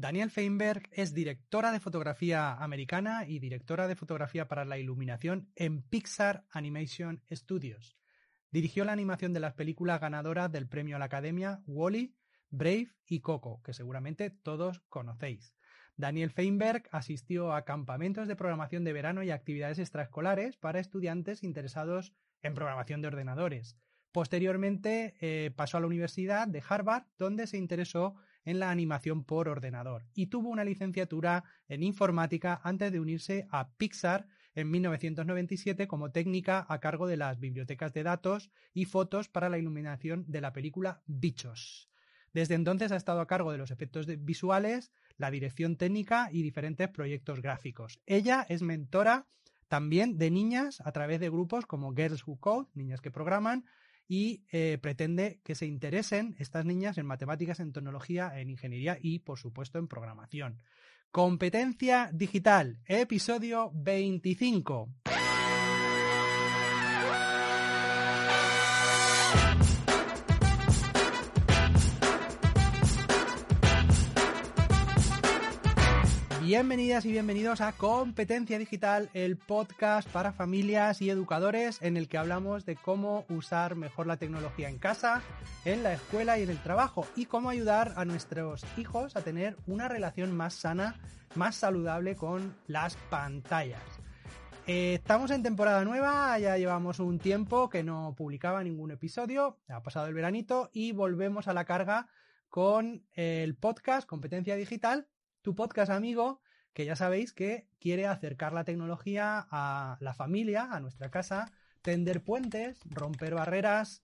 Daniel Feinberg es directora de fotografía americana y directora de fotografía para la iluminación en Pixar Animation Studios. Dirigió la animación de las películas ganadoras del premio a la Academia Wally, Brave y Coco, que seguramente todos conocéis. Daniel Feinberg asistió a campamentos de programación de verano y actividades extraescolares para estudiantes interesados en programación de ordenadores. Posteriormente eh, pasó a la Universidad de Harvard, donde se interesó en la animación por ordenador y tuvo una licenciatura en informática antes de unirse a Pixar en 1997 como técnica a cargo de las bibliotecas de datos y fotos para la iluminación de la película Bichos. Desde entonces ha estado a cargo de los efectos visuales, la dirección técnica y diferentes proyectos gráficos. Ella es mentora también de niñas a través de grupos como Girls Who Code, niñas que programan, y eh, pretende que se interesen estas niñas en matemáticas, en tecnología, en ingeniería y, por supuesto, en programación. Competencia digital, episodio 25. Bienvenidas y bienvenidos a Competencia Digital, el podcast para familias y educadores en el que hablamos de cómo usar mejor la tecnología en casa, en la escuela y en el trabajo y cómo ayudar a nuestros hijos a tener una relación más sana, más saludable con las pantallas. Eh, estamos en temporada nueva, ya llevamos un tiempo que no publicaba ningún episodio, ha pasado el veranito y volvemos a la carga con el podcast Competencia Digital tu podcast amigo, que ya sabéis que quiere acercar la tecnología a la familia, a nuestra casa, tender puentes, romper barreras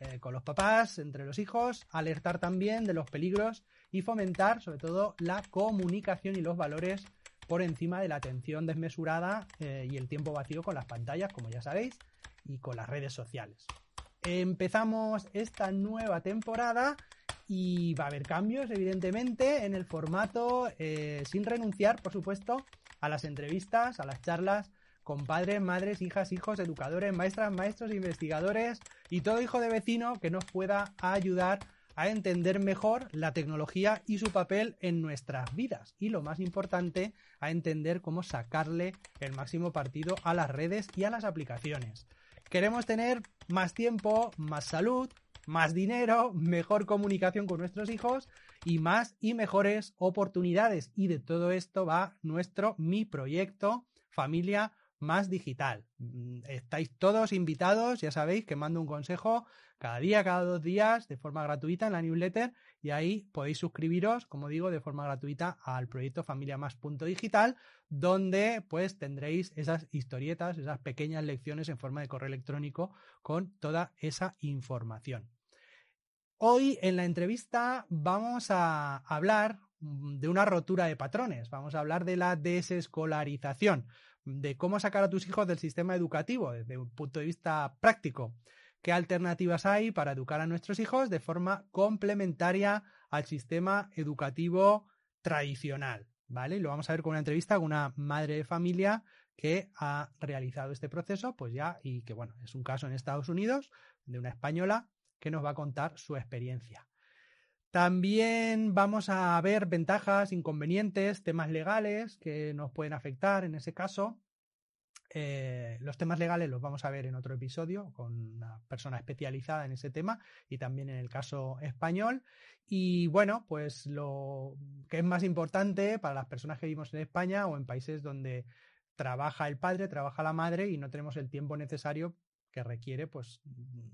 eh, con los papás, entre los hijos, alertar también de los peligros y fomentar sobre todo la comunicación y los valores por encima de la atención desmesurada eh, y el tiempo vacío con las pantallas, como ya sabéis, y con las redes sociales. Empezamos esta nueva temporada y va a haber cambios, evidentemente, en el formato, eh, sin renunciar, por supuesto, a las entrevistas, a las charlas con padres, madres, hijas, hijos, educadores, maestras, maestros, investigadores y todo hijo de vecino que nos pueda ayudar a entender mejor la tecnología y su papel en nuestras vidas. Y lo más importante, a entender cómo sacarle el máximo partido a las redes y a las aplicaciones. Queremos tener más tiempo, más salud, más dinero, mejor comunicación con nuestros hijos y más y mejores oportunidades. Y de todo esto va nuestro, mi proyecto, familia más digital. Mm, estáis todos invitados, ya sabéis que mando un consejo cada día, cada dos días, de forma gratuita en la newsletter y ahí podéis suscribiros, como digo, de forma gratuita al proyecto Familia Más Digital, donde pues tendréis esas historietas, esas pequeñas lecciones en forma de correo electrónico con toda esa información. Hoy en la entrevista vamos a hablar de una rotura de patrones, vamos a hablar de la desescolarización, de cómo sacar a tus hijos del sistema educativo desde un punto de vista práctico. ¿Qué alternativas hay para educar a nuestros hijos de forma complementaria al sistema educativo tradicional? ¿Vale? lo vamos a ver con una entrevista con una madre de familia que ha realizado este proceso, pues ya, y que bueno, es un caso en Estados Unidos de una española que nos va a contar su experiencia. También vamos a ver ventajas, inconvenientes, temas legales que nos pueden afectar en ese caso. Eh, los temas legales los vamos a ver en otro episodio con una persona especializada en ese tema y también en el caso español. Y bueno, pues lo que es más importante para las personas que vivimos en España o en países donde trabaja el padre, trabaja la madre y no tenemos el tiempo necesario que requiere pues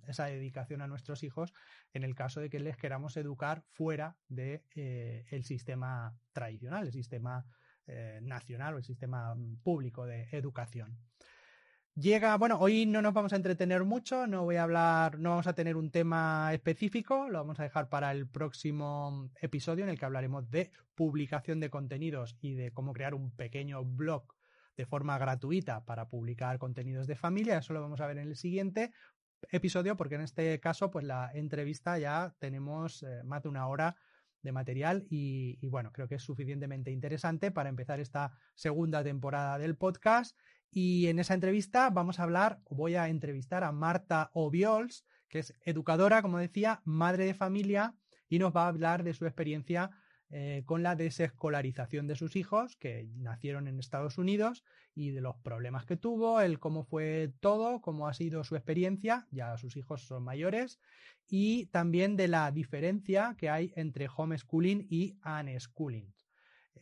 esa dedicación a nuestros hijos en el caso de que les queramos educar fuera del de, eh, sistema tradicional, el sistema eh, nacional o el sistema público de educación. Llega, bueno, hoy no nos vamos a entretener mucho, no voy a hablar, no vamos a tener un tema específico, lo vamos a dejar para el próximo episodio en el que hablaremos de publicación de contenidos y de cómo crear un pequeño blog de forma gratuita para publicar contenidos de familia. Eso lo vamos a ver en el siguiente episodio porque en este caso pues la entrevista ya tenemos eh, más de una hora de material y, bueno, creo que es suficientemente interesante para empezar esta segunda temporada del podcast. Y en esa entrevista vamos a hablar, voy a entrevistar a Marta Obiols, que es educadora, como decía, madre de familia, y nos va a hablar de su experiencia eh, con la desescolarización de sus hijos que nacieron en Estados Unidos y de los problemas que tuvo, el cómo fue todo, cómo ha sido su experiencia, ya sus hijos son mayores, y también de la diferencia que hay entre homeschooling y unschooling.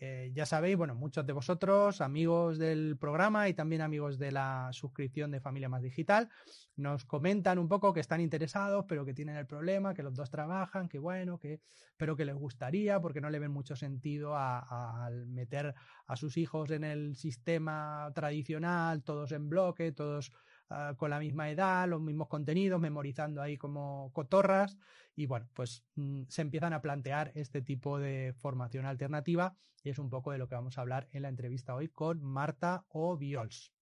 Eh, ya sabéis, bueno, muchos de vosotros, amigos del programa y también amigos de la suscripción de Familia Más Digital, nos comentan un poco que están interesados, pero que tienen el problema, que los dos trabajan, que bueno, que, pero que les gustaría, porque no le ven mucho sentido al meter a sus hijos en el sistema tradicional, todos en bloque, todos Ah, con la misma edad, los mismos contenidos, memorizando ahí como cotorras. Y bueno, pues mm, se empiezan a plantear este tipo de formación alternativa y es un poco de lo que vamos a hablar en la entrevista hoy con Marta Obiols.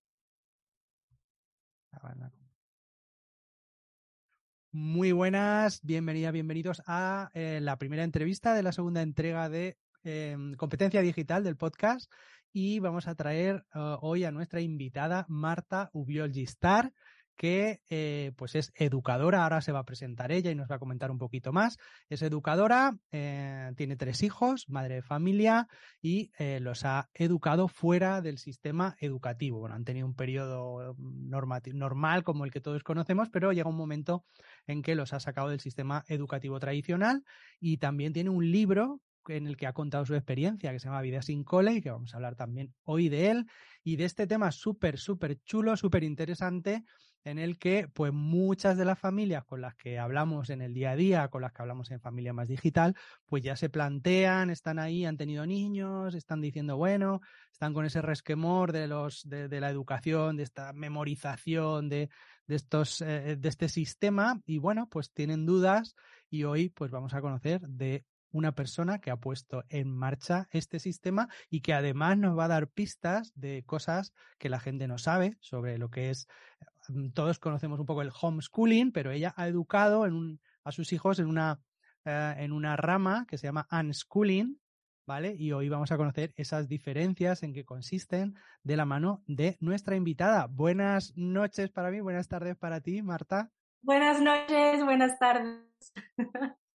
Muy buenas, bienvenidas, bienvenidos a eh, la primera entrevista de la segunda entrega de em, competencia digital del podcast y vamos a traer uh, hoy a nuestra invitada Marta Ubiol Gistar, que eh, pues es educadora, ahora se va a presentar ella y nos va a comentar un poquito más. Es educadora, eh, tiene tres hijos, madre de familia y eh, los ha educado fuera del sistema educativo. Bueno, han tenido un periodo normal como el que todos conocemos, pero llega un momento en que los ha sacado del sistema educativo tradicional y también tiene un libro en el que ha contado su experiencia, que se llama Vida sin cole, y que vamos a hablar también hoy de él, y de este tema súper, súper chulo, súper interesante, en el que pues muchas de las familias con las que hablamos en el día a día, con las que hablamos en Familia Más Digital, pues ya se plantean, están ahí, han tenido niños, están diciendo, bueno, están con ese resquemor de los, de, la educación, de esta memorización, de, de estos, eh, de este sistema, y bueno, pues tienen dudas, y hoy pues vamos a conocer de una persona que ha puesto en marcha este sistema y que además nos va a dar pistas de cosas que la gente no sabe sobre lo que es. Mm, todos conocemos un poco el homeschooling, pero ella ha educado a sus hijos en una, eh, en una rama que se llama unschooling, ¿vale? Y hoy vamos a conocer esas diferencias en que consisten de la mano de nuestra invitada. Buenas noches para mí, buenas tardes para ti, Marta. Buenas noches, buenas tardes.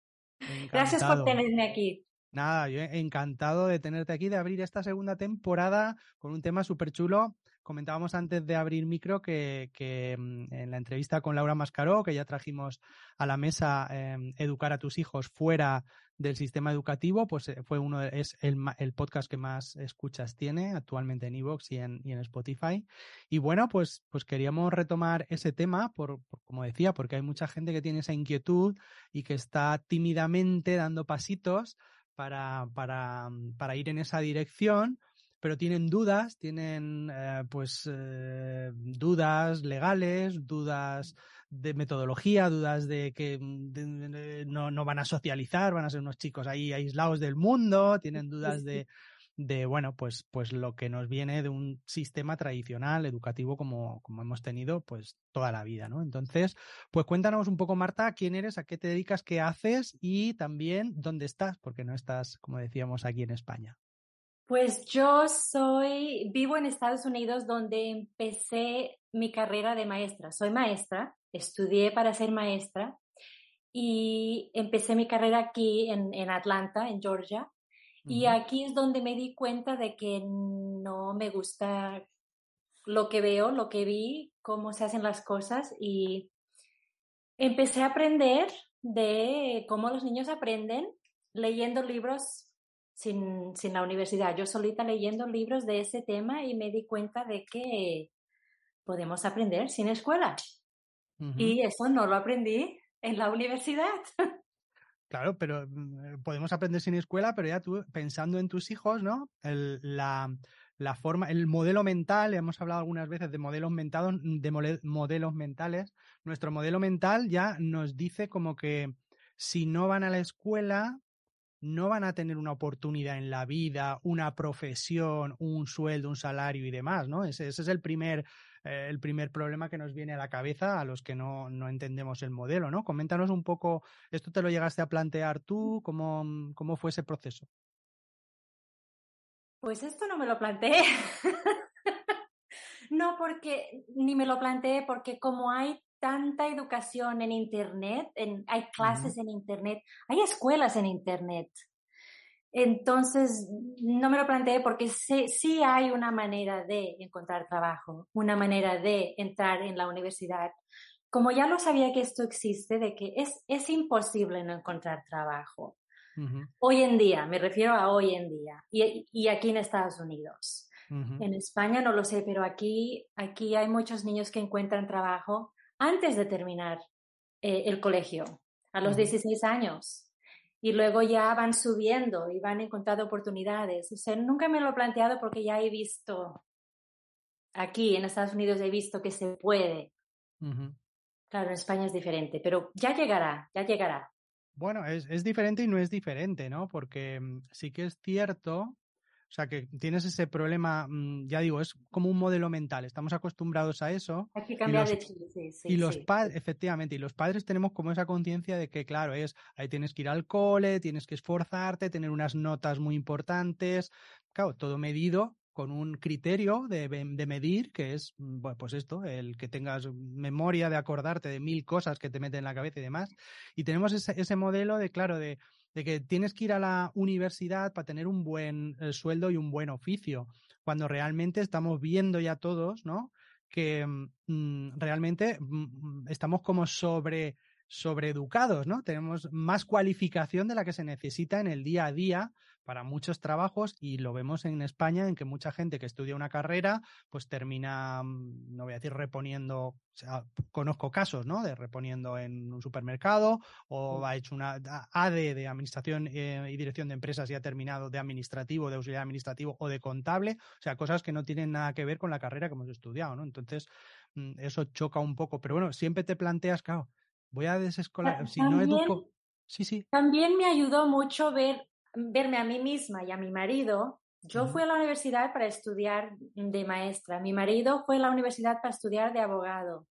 Gracias por tenerme aquí. Nada, yo encantado de tenerte aquí, de abrir esta segunda temporada con un tema súper chulo. Comentábamos antes de abrir micro que, mm, en la entrevista con Laura Mascaró, que ya trajimos a la mesa em, educar a tus hijos fuera del sistema educativo, pues eh, fue uno es el, podcast que más escuchas tiene actualmente en Evox y en, Spotify. Y bueno, pues, pues queríamos retomar ese tema, por, como decía, porque hay mucha gente que tiene esa inquietud y que está tímidamente dando pasitos para, para, para ir en esa dirección pero tienen dudas, tienen eh, pues eh, dudas legales, dudas de metodología, dudas de que mm, no, no, van a socializar, van a ser unos chicos ahí aislados del mundo, tienen dudas de, de bueno, pues, pues lo que nos viene de un sistema tradicional educativo como, como hemos tenido pues toda la vida, ¿no? Entonces, pues cuéntanos un poco, Marta, quién eres, a qué te dedicas, qué haces y también dónde estás, porque no estás, como decíamos, aquí en España. Pues yo soy, vivo en Estados Unidos donde empecé mi carrera de maestra. Soy maestra, estudié para ser maestra y empecé mi carrera aquí en, en Atlanta, en Georgia. Y aquí es donde me di cuenta de que no me gusta lo que veo, lo que vi, cómo se hacen las cosas y empecé a aprender de cómo los niños aprenden leyendo libros sin, sin la universidad, yo solita leyendo libros de ese tema y me di cuenta de que podemos aprender sin escuela. Y eso no lo aprendí en la universidad. Claro, pero mm, podemos aprender sin escuela, pero ya tú pensando en tus hijos, ¿no? El, la, la forma, el modelo mental, hemos hablado algunas veces de modelos mentados, de modelos mentales. Nuestro modelo mental ya nos dice como que si no van a la escuela, no van a tener una oportunidad en la vida, una profesión, un sueldo, un salario y demás, ¿no? Ese, es el primer, eh, el primer problema que nos viene a la cabeza a los que no, no, entendemos el modelo, ¿no? Coméntanos un poco, ¿esto te lo llegaste a plantear tú? ¿Cómo, cómo fue ese proceso? Pues esto no me lo planteé. no, porque ni me lo planteé porque como hay tanta educación en Internet, hay clases en Internet, hay escuelas en Internet. Entonces, no me lo planteé porque sí, sí, hay una manera de encontrar trabajo, una manera de entrar en la universidad. Como ya lo sabía que esto existe, de que es, es imposible no encontrar trabajo. Hoy en día, me refiero a hoy en día, y, y aquí en Estados Unidos. En España no lo sé, pero aquí, aquí hay muchos niños que encuentran trabajo antes de terminar eh, el colegio, a los 16 años y luego ya van subiendo y van encontrando oportunidades. O sea, nunca me lo he planteado porque ya he visto, aquí en Estados Unidos he visto que se puede. Claro, en España es diferente, pero ya llegará, ya llegará. Bueno, es, es diferente y no es diferente, ¿no? Porque mm, sí que es cierto o sea, que tienes ese problema, mm, ya digo, es como un modelo mental. Estamos acostumbrados a eso. Hay que cambiar de chile, sí, sí, Y los padres, efectivamente, y los padres tenemos como esa conciencia de que, claro, es, ahí tienes que ir al cole, tienes que esforzarte, tener unas notas muy importantes. Claro, todo medido con un criterio de, de, medir, que es, mm, bueno, pues esto, el que tengas memoria de acordarte de mil cosas que te meten en la cabeza y demás. Y tenemos ese, ese modelo de, claro, de, de que tienes que ir a la universidad para tener un buen eh, sueldo y un buen oficio, cuando realmente estamos viendo ya todos, ¿no? Que mm, realmente mm, estamos como sobre sobreeducados, ¿no? Tenemos más cualificación de la que se necesita en el día a día para muchos trabajos y lo vemos en España en que mucha gente que estudia una carrera pues termina, mm, no voy a decir reponiendo, o sea, conozco casos, ¿no? De reponiendo en un supermercado o ha hecho una AD de administración eh, y dirección de empresas y ha terminado de administrativo, de auxiliar administrativo o de contable, o sea, cosas que no tienen nada que ver con la carrera que hemos estudiado, ¿no? Entonces, mm, eso choca un poco, pero bueno, siempre te planteas, claro, voy a desescolar, si no educo. Sí, sí. También me ayudó mucho ver, verme a mí misma y a mi marido. Yo fui a la universidad para estudiar de maestra. Mi marido fue a la universidad para estudiar de abogado.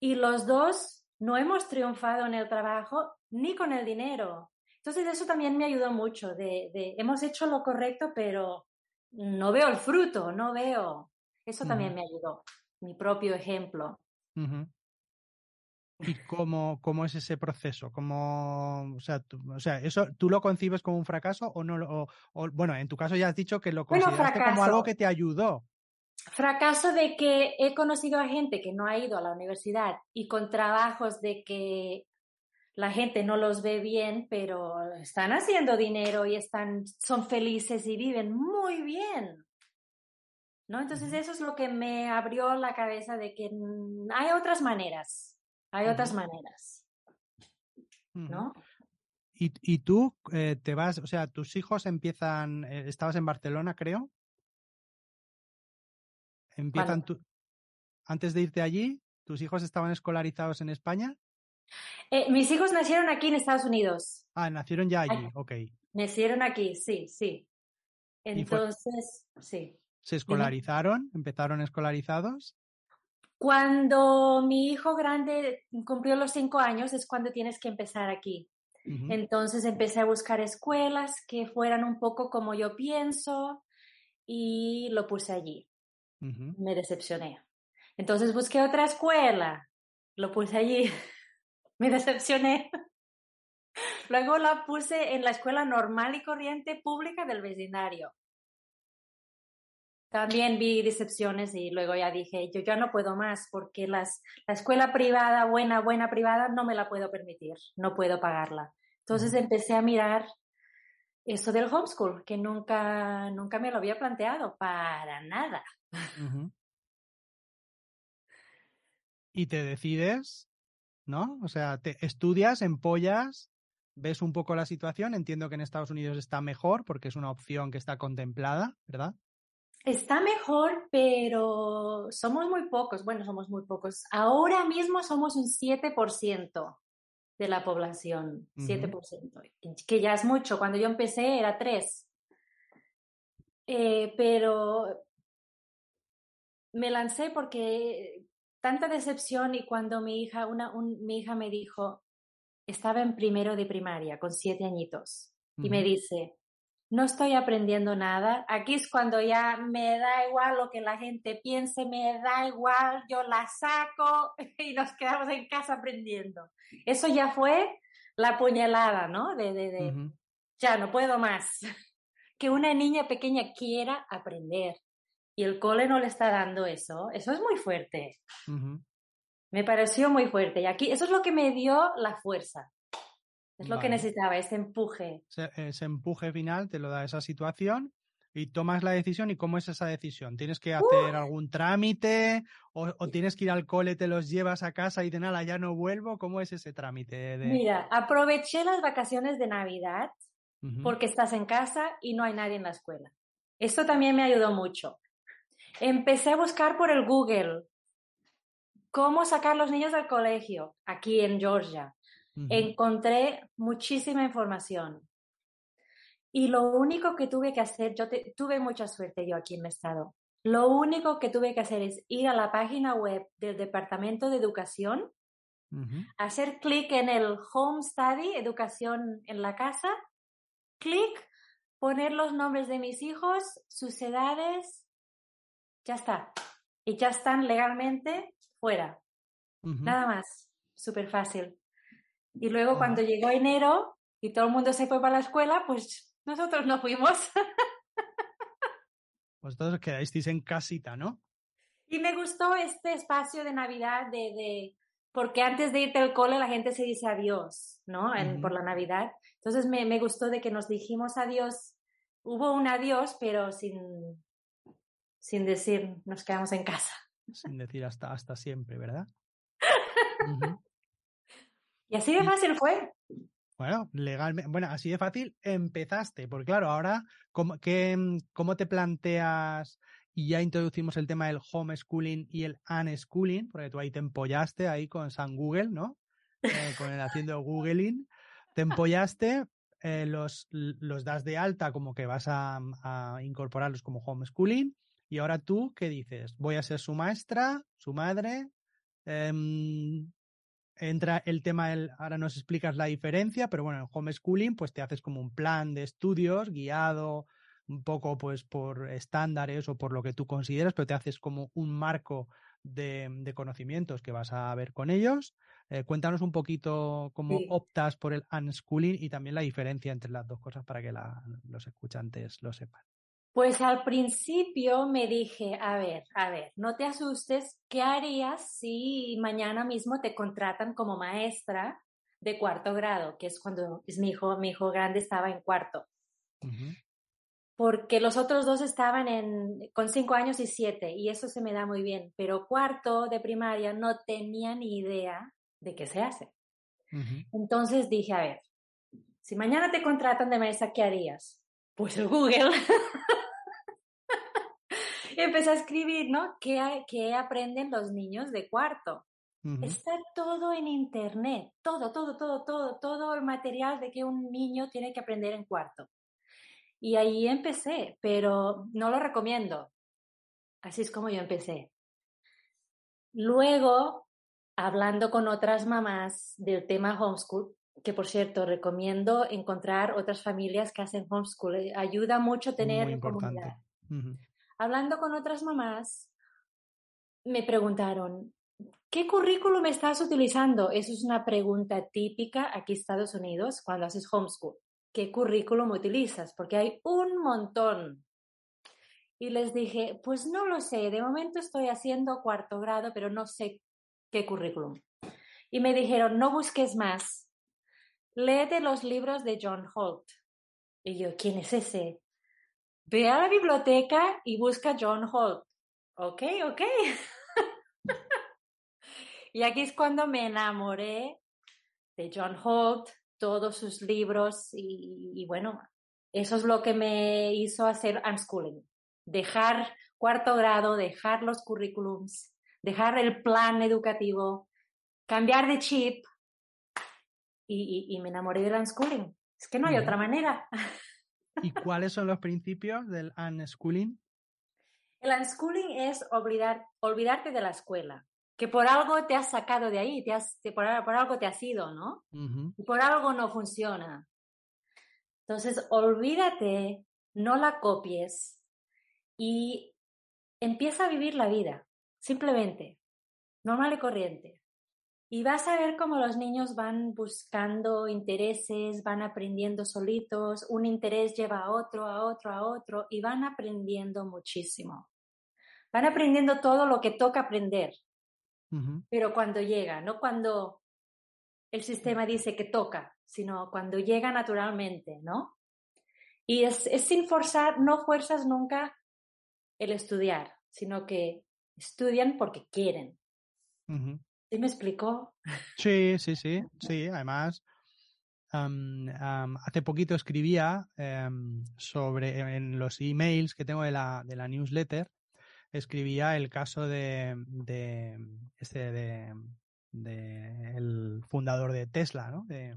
Y los dos no hemos triunfado en el trabajo ni con el dinero. Entonces eso también me ayudó mucho. De, de hemos hecho lo correcto, pero no veo el fruto, no veo. Eso también me ayudó. Mi propio ejemplo. ¿Y cómo, cómo es ese proceso? ¿Cómo, o, sea, tú, o sea, ¿eso tú lo concibes como un fracaso o no? O, bueno, en tu caso ya has dicho que lo consideraste como algo que te ayudó. Fracaso de que he conocido a gente que no ha ido a la universidad y con trabajos de que la gente no los ve bien, pero están haciendo dinero y están, son felices y viven muy bien. ¿No? Entonces eso es lo que me abrió la cabeza de que hay otras maneras hay otras maneras. ¿No? ¿Y, y tú eh, te vas, o sea, tus hijos empiezan, eh, estabas en Barcelona, creo? Empiezan tu, antes de irte allí, ¿tus hijos estaban escolarizados en España? Eh, mis hijos nacieron aquí en Estados Unidos. Ah, nacieron ya allí, ok. Nacieron aquí, sí, sí. Entonces, sí. ¿Se escolarizaron? ¿Empezaron escolarizados? Cuando mi hijo grande cumplió los cinco años es cuando tienes que empezar aquí. Entonces empecé a buscar escuelas que fueran un poco como yo pienso y lo puse allí. Me decepcioné. Entonces busqué otra escuela, lo puse allí, me decepcioné. Luego la puse en la escuela normal y corriente pública del vecindario también vi decepciones y luego ya dije, yo ya no puedo más porque las, la escuela privada, buena, buena privada, no me la puedo permitir, no puedo pagarla. Entonces empecé a mirar eso del homeschool, que nunca, nunca me lo había planteado, para nada. Y te decides, ¿no? O sea, te estudias, empollas, ves un poco la situación, entiendo que en Estados Unidos está mejor porque es una opción que está contemplada, ¿verdad? Está mejor, pero somos muy pocos. Bueno, somos muy pocos. Ahora mismo somos un 7% de la población. 7%. Que ya es mucho. Cuando yo empecé era 3. Eh, pero me lancé porque tanta decepción y cuando mi hija, una, mi hija me dijo, estaba en primero de primaria con siete añitos y me dice, no estoy aprendiendo nada. Aquí es cuando ya me da igual lo que la gente piense, me da igual, yo la saco y nos quedamos en casa aprendiendo. Eso ya fue la puñalada, ¿no? De, de, ya no puedo más. Que una niña pequeña quiera aprender y el cole no le está dando eso, eso es muy fuerte. Me pareció muy fuerte y aquí eso es lo que me dio la fuerza. Es lo que necesitaba, ese empuje. Ese, empuje final te lo da esa situación y tomas la decisión. ¿Y cómo es esa decisión? ¿Tienes que hacer algún trámite o, tienes que ir al cole, te los llevas a casa y de nada, ya no vuelvo? ¿Cómo es ese trámite? Mira, aproveché las vacaciones de Navidad porque estás en casa y no hay nadie en la escuela. Esto también me ayudó mucho. Empecé a buscar por el Google cómo sacar los niños del colegio aquí en Georgia. Encontré muchísima información. Y lo único que tuve que hacer, yo tuve mucha suerte yo aquí en mi estado. Lo único que tuve que hacer es ir a la página web del Departamento de Educación, hacer clic en el Home Study, Educación en la casa, clic, poner los nombres de mis hijos, sus edades, ya está. Y ya están legalmente fuera. Nada más. Súper fácil. Y luego cuando llegó enero y todo el mundo se fue para la escuela, pues nosotros no fuimos. Vosotros quedasteis en casita, ¿no? Y me gustó este espacio de Navidad de, de, porque antes de irte al cole la gente se dice adiós, ¿no? Por la Navidad. Entonces me, me, gustó de que nos dijimos adiós. Hubo un adiós, pero sin, sin decir nos quedamos en casa. Sin decir hasta, hasta siempre, ¿verdad? Y así de fácil fue. Bueno, legalmente, bueno, así de fácil empezaste, porque claro, ahora, ¿cómo, cómo te planteas? Y ya introducimos el tema del homeschooling y el unschooling, porque tú ahí te empollaste ahí con San Google, ¿no? Eh, con el haciendo Googling. Te empollaste, eh, los, los das de alta como que vas a, a, incorporarlos como homeschooling. Y ahora tú, ¿qué dices? Voy a ser su maestra, su madre, eh, entra el tema del, ahora nos explicas la diferencia, pero bueno, en homeschooling pues te haces como un plan de estudios guiado un poco pues por estándares o por lo que tú consideras, pero te haces como un marco de, conocimientos que vas a ver con ellos. Eh, cuéntanos un poquito cómo optas por el unschooling y también la diferencia entre las dos cosas para que los escuchantes lo sepan. Pues al principio me dije, a ver, a ver, no te asustes, ¿qué harías si mañana mismo te contratan como maestra de cuarto grado, que es cuando es mi hijo, mi hijo grande estaba en cuarto? Porque los otros dos estaban en, con cinco años y siete, y eso se me da muy bien, pero cuarto de primaria no tenía ni idea de qué se hace. Entonces dije, a ver, si mañana te contratan de maestra, ¿qué harías? Pues el Google. empecé a escribir, ¿no? ¿Qué, ¿Qué, aprenden los niños de cuarto? Está todo en internet, todo, todo, todo, todo, todo el material de que un niño tiene que aprender en cuarto. Y ahí empecé, pero no lo recomiendo. Así es como yo empecé. Luego, hablando con otras mamás del tema homeschool, que por cierto recomiendo encontrar otras familias que hacen homeschool, ayuda mucho tener comunidad hablando con otras mamás, me preguntaron, ¿qué currículum estás utilizando? Eso es una pregunta típica aquí en Estados Unidos cuando haces homeschool. ¿Qué currículum utilizas? Porque hay un montón. Y les dije, pues no lo sé, de momento estoy haciendo cuarto grado, pero no sé qué currículum. Y me dijeron, no busques más, léete los libros de John Holt. Y yo, ¿quién es ese? Ve a la biblioteca y busca John Holt. Ok, ok. y aquí es cuando me enamoré de John Holt, todos sus libros y, bueno, eso es lo que me hizo hacer unschooling. Dejar cuarto grado, dejar los currículums, dejar el plan educativo, cambiar de chip y, me enamoré del unschooling. Es que no hay otra manera. ¿Y cuáles son los principios del unschooling? El unschooling es olvidarte de la escuela, que por algo te has sacado de ahí, te has, por, algo te has ido, ¿no? Y por algo no funciona. Entonces, olvídate, no la copies y empieza a vivir la vida, simplemente, normal y corriente. Y vas a ver cómo los niños van buscando intereses, van aprendiendo solitos, un interés lleva a otro, a otro, a otro, y van aprendiendo muchísimo. Van aprendiendo todo lo que toca aprender, pero cuando llega, no cuando el sistema dice que toca, sino cuando llega naturalmente, ¿no? Y es, sin forzar, no fuerzas nunca el estudiar, sino que estudian porque quieren. ¿Sí me explicó? Sí, sí, sí, sí. Además, hace poquito escribía em, sobre en los emails que tengo de la, de la newsletter, escribía el caso de, de este de, de el fundador de Tesla, ¿no? De,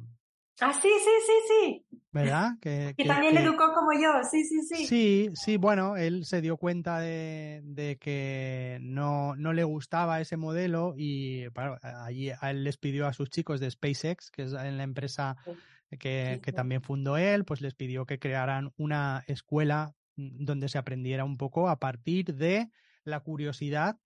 Ah, sí, sí, sí, sí. ¿Verdad? Que, que, también educó como yo, sí, sí, sí. Sí, sí, bueno, él se dio cuenta de, de que no, no, le gustaba ese modelo y bueno, allí a él les pidió a sus chicos de SpaceX, que es en la empresa que, que también fundó él, pues les pidió que crearan una escuela mm, donde se aprendiera un poco a partir de la curiosidad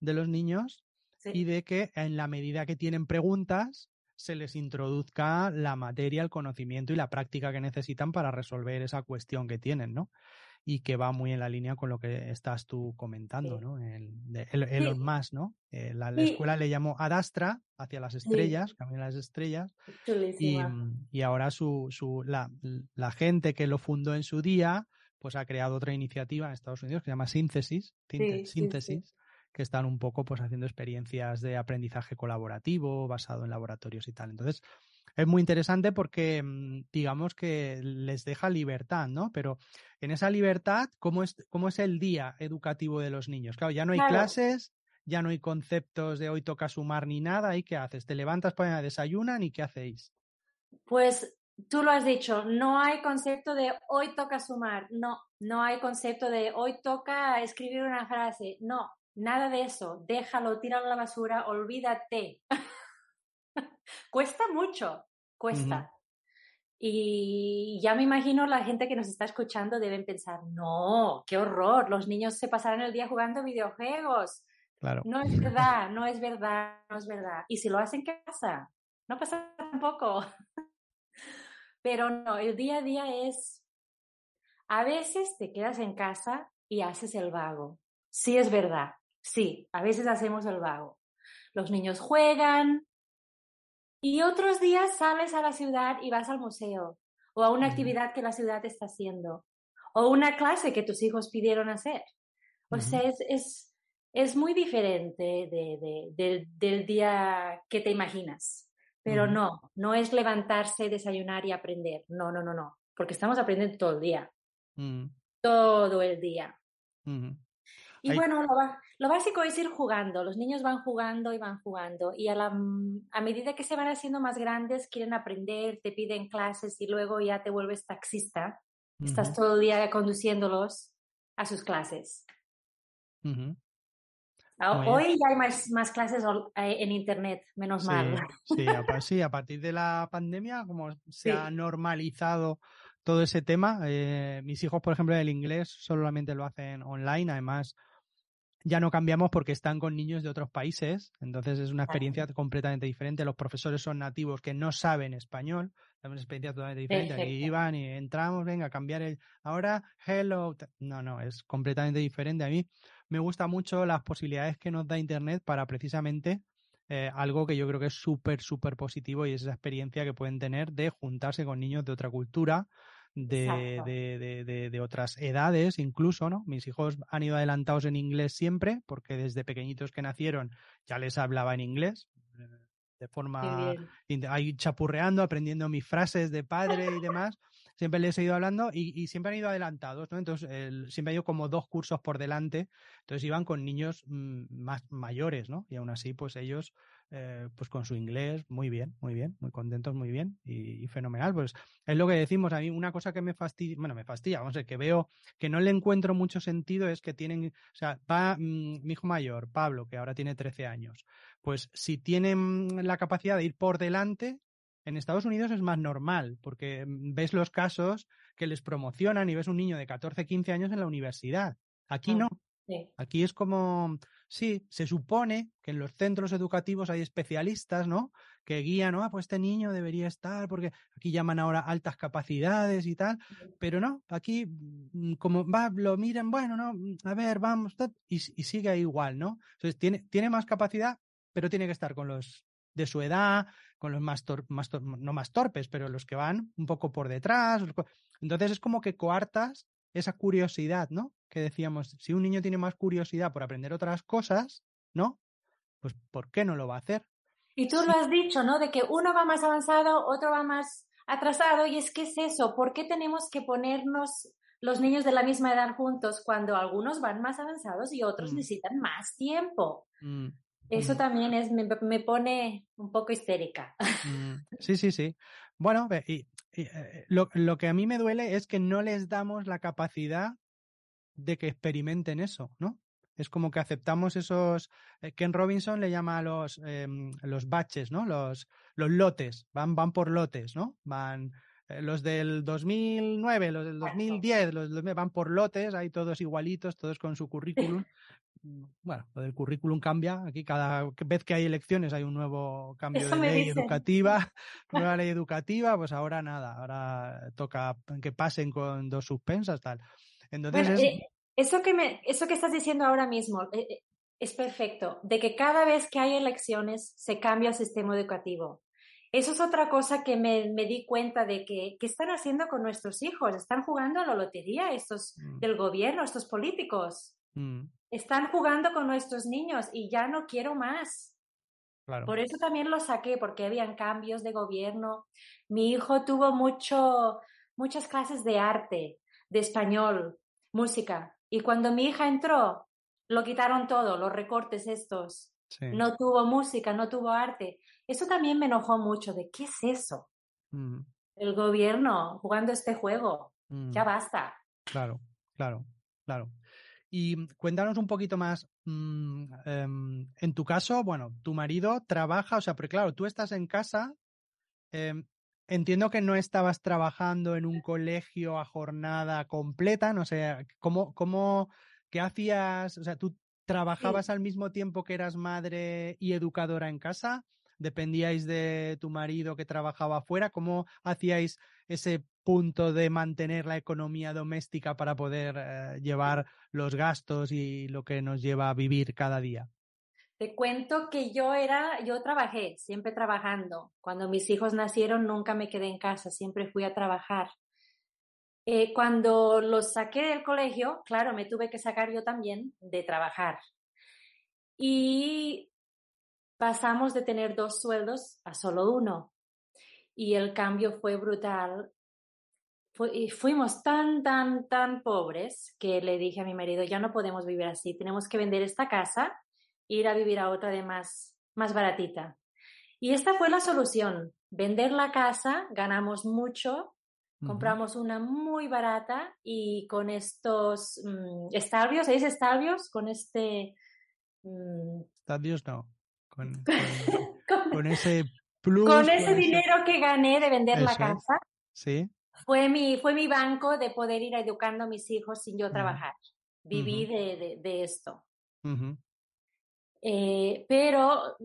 de los niños y de que en la medida que tienen preguntas, se les introduzca la materia, el conocimiento y la práctica que necesitan para resolver esa cuestión que tienen, ¿no? Y que va muy en la línea con lo que estás tú comentando, ¿no? El, de Musk, ¿no? Eh, la, escuela le llamó Adastra, hacia las estrellas, camino a las estrellas. Y, y, ahora su, su, la, la, gente que lo fundó en su día, pues ha creado otra iniciativa en Estados Unidos que se llama Síntesis, Síntesis que están un poco pues haciendo experiencias de aprendizaje colaborativo basado en laboratorios y tal. Entonces, es muy interesante porque mm, digamos que les deja libertad, ¿no? Pero en esa libertad, ¿cómo es, cómo es el día educativo de los niños? Claro, ya no hay clases, ya no hay conceptos de hoy toca sumar ni nada, ¿y qué haces? ¿Te levantas para desayunar y qué hacéis? Pues tú lo has dicho, no hay concepto de hoy toca sumar, no, no hay concepto de hoy toca escribir una frase, no, Nada de eso, déjalo, tíralo a la basura, olvídate. cuesta mucho, cuesta. Y ya me imagino la gente que nos está escuchando deben pensar, no, qué horror, los niños se pasarán el día jugando videojuegos. Claro. No es verdad, no es verdad, no es verdad. Y si lo hacen en casa, no pasa tampoco. Pero no, el día a día es, a veces te quedas en casa y haces el vago. Sí es verdad, Sí, a veces hacemos el vago. Los niños juegan y otros días sales a la ciudad y vas al museo o a una actividad que la ciudad está haciendo o una clase que tus hijos pidieron hacer. O sea, es, es, muy diferente del, día que te imaginas. Pero no, no es levantarse, desayunar y aprender. No, no, no, no. Porque estamos aprendiendo todo el día. Mm. Todo el día. Y bueno, lo, básico es ir jugando. Los niños van jugando y van jugando. Y a, la, a medida que se van haciendo más grandes, quieren aprender, te piden clases y luego ya te vuelves taxista. Estás todo el día conduciéndolos a sus clases. Hoy ya hay más, más, clases eh, en Internet, menos mal. Sí a, partir de la pandemia, como se ha normalizado todo ese tema. Eh, mis hijos, por ejemplo, el inglés solamente lo hacen online. Además, ya no cambiamos porque están con niños de otros países. Entonces es una experiencia completamente diferente. Los profesores son nativos que no saben español. Es una experiencia totalmente diferente. Aquí iban y entramos, venga, a cambiar el... Ahora, hello. No, no, es completamente diferente. A mí me gusta mucho las posibilidades que nos da Internet para precisamente eh, algo que yo creo que es súper, súper positivo y es esa experiencia que pueden tener de juntarse con niños de otra cultura, de, de, de, de, otras edades incluso, ¿no? Mis hijos han ido adelantados en inglés siempre, porque desde pequeñitos que nacieron ya les hablaba en inglés, eh, de forma ahí chapurreando, aprendiendo mis frases de padre y demás. Siempre les he ido hablando y, y siempre han ido adelantados, ¿no? Entonces, siempre han ido como dos cursos por delante. Entonces iban con niños mm, más mayores, ¿no? Y aún así, pues ellos eh, pues con su inglés, muy bien, muy bien, muy contentos, muy bien y, fenomenal. Pues es lo que decimos, a mí una cosa que me fastidia, bueno, me fastidia, vamos a ver, que veo que no le encuentro mucho sentido es que tienen, o sea, va mm, mi hijo mayor, Pablo, que ahora tiene 13 años, pues si tienen la capacidad de ir por delante, en Estados Unidos es más normal, porque mm, ves los casos que les promocionan y ves un niño de 14, 15 años en la universidad. Aquí no. Aquí es como, Sí, se supone que en los centros educativos hay especialistas, ¿no? Que guían, ¿no? Ah, pues este niño debería estar, porque aquí llaman ahora altas capacidades y tal, pero no, aquí mm, como va, lo miran, bueno, no, mm, a ver, vamos, y, y sigue igual, ¿no? Entonces tiene, tiene más capacidad, pero tiene que estar con los de su edad, con los más, más no más torpes, pero los que van un poco por detrás. Entonces es como que coartas esa curiosidad, ¿no? Que decíamos, si un niño tiene más curiosidad por aprender otras cosas, ¿no? Pues ¿por qué no lo va a hacer? Y tú lo has dicho, ¿no? De que uno va más avanzado, otro va más atrasado, y es que es eso, ¿por qué tenemos que ponernos los niños de la misma edad juntos cuando algunos van más avanzados y otros mm. necesitan más tiempo? Mm. Eso mm. también es, me, pone un poco histérica. Sí, sí, sí. Bueno, y, lo, lo, que a mí me duele es que no les damos la capacidad de que experimenten eso, ¿no? Es como que aceptamos esos. Eh, Ken Robinson le llama a los, em, los baches, ¿no? Los, los lotes. Van, van por lotes, ¿no? Van. Eh, los del 2009, los del 2010, los, los van por lotes, hay todos igualitos, todos con su currículum. bueno, lo del currículum cambia. Aquí cada vez que hay elecciones hay un nuevo cambio de ley educativa, nueva ley educativa, pues ahora nada, ahora toca que pasen con dos suspensas, tal. Entonces eh, eso que me, eso que estás diciendo ahora mismo eh, eh, es perfecto, de que cada vez que hay elecciones se cambia el sistema educativo. Eso es otra cosa que me, me di cuenta de que, ¿qué están haciendo con nuestros hijos? Están jugando a la lotería estos mm. del gobierno, estos políticos. Mm. Están jugando con nuestros niños y ya no quiero más. Por eso también lo saqué, porque habían cambios de gobierno. Mi hijo tuvo mucho, muchas clases de arte, de español, música. Y cuando mi hija entró, lo quitaron todo, los recortes estos. No tuvo música, no tuvo arte. Eso también me enojó mucho de qué es eso. Mm. El gobierno jugando este juego. Ya mm. basta. Claro, claro, claro. Y cuéntanos un poquito más, mm, em, en tu caso, bueno, tu marido trabaja, o sea, pero claro, tú estás en casa, em, entiendo que no estabas trabajando en un colegio a jornada completa, no sé, ¿cómo, cómo, qué hacías? O sea, ¿tú trabajabas al mismo tiempo que eras madre y educadora en casa? ¿Dependíais de tu marido que trabajaba afuera? ¿Cómo hacíais ese punto de mantener la economía doméstica para poder eh, llevar los gastos y lo que nos lleva a vivir cada día? Te cuento que yo era, yo trabajé, siempre trabajando. Cuando mis hijos nacieron nunca me quedé en casa, siempre fui a trabajar. Eh, cuando los saqué del colegio, claro, me tuve que sacar yo también de trabajar. Y pasamos de tener dos sueldos a solo uno. Y el cambio fue brutal fuimos tan, tan, tan pobres que le dije a mi marido, ya no podemos vivir así, tenemos que vender esta casa e ir a vivir a otra de más, más baratita. Y esta fue la solución, vender la casa, ganamos mucho, compramos una muy barata y con estos um, estalvios, ¿se dice? Con este... Um, no, con, con, ese plus. Con ese dinero que gané de vender la casa. Sí fue mi, fue mi banco de poder ir educando a mis hijos sin yo trabajar. Viví de, de, esto. Eh, pero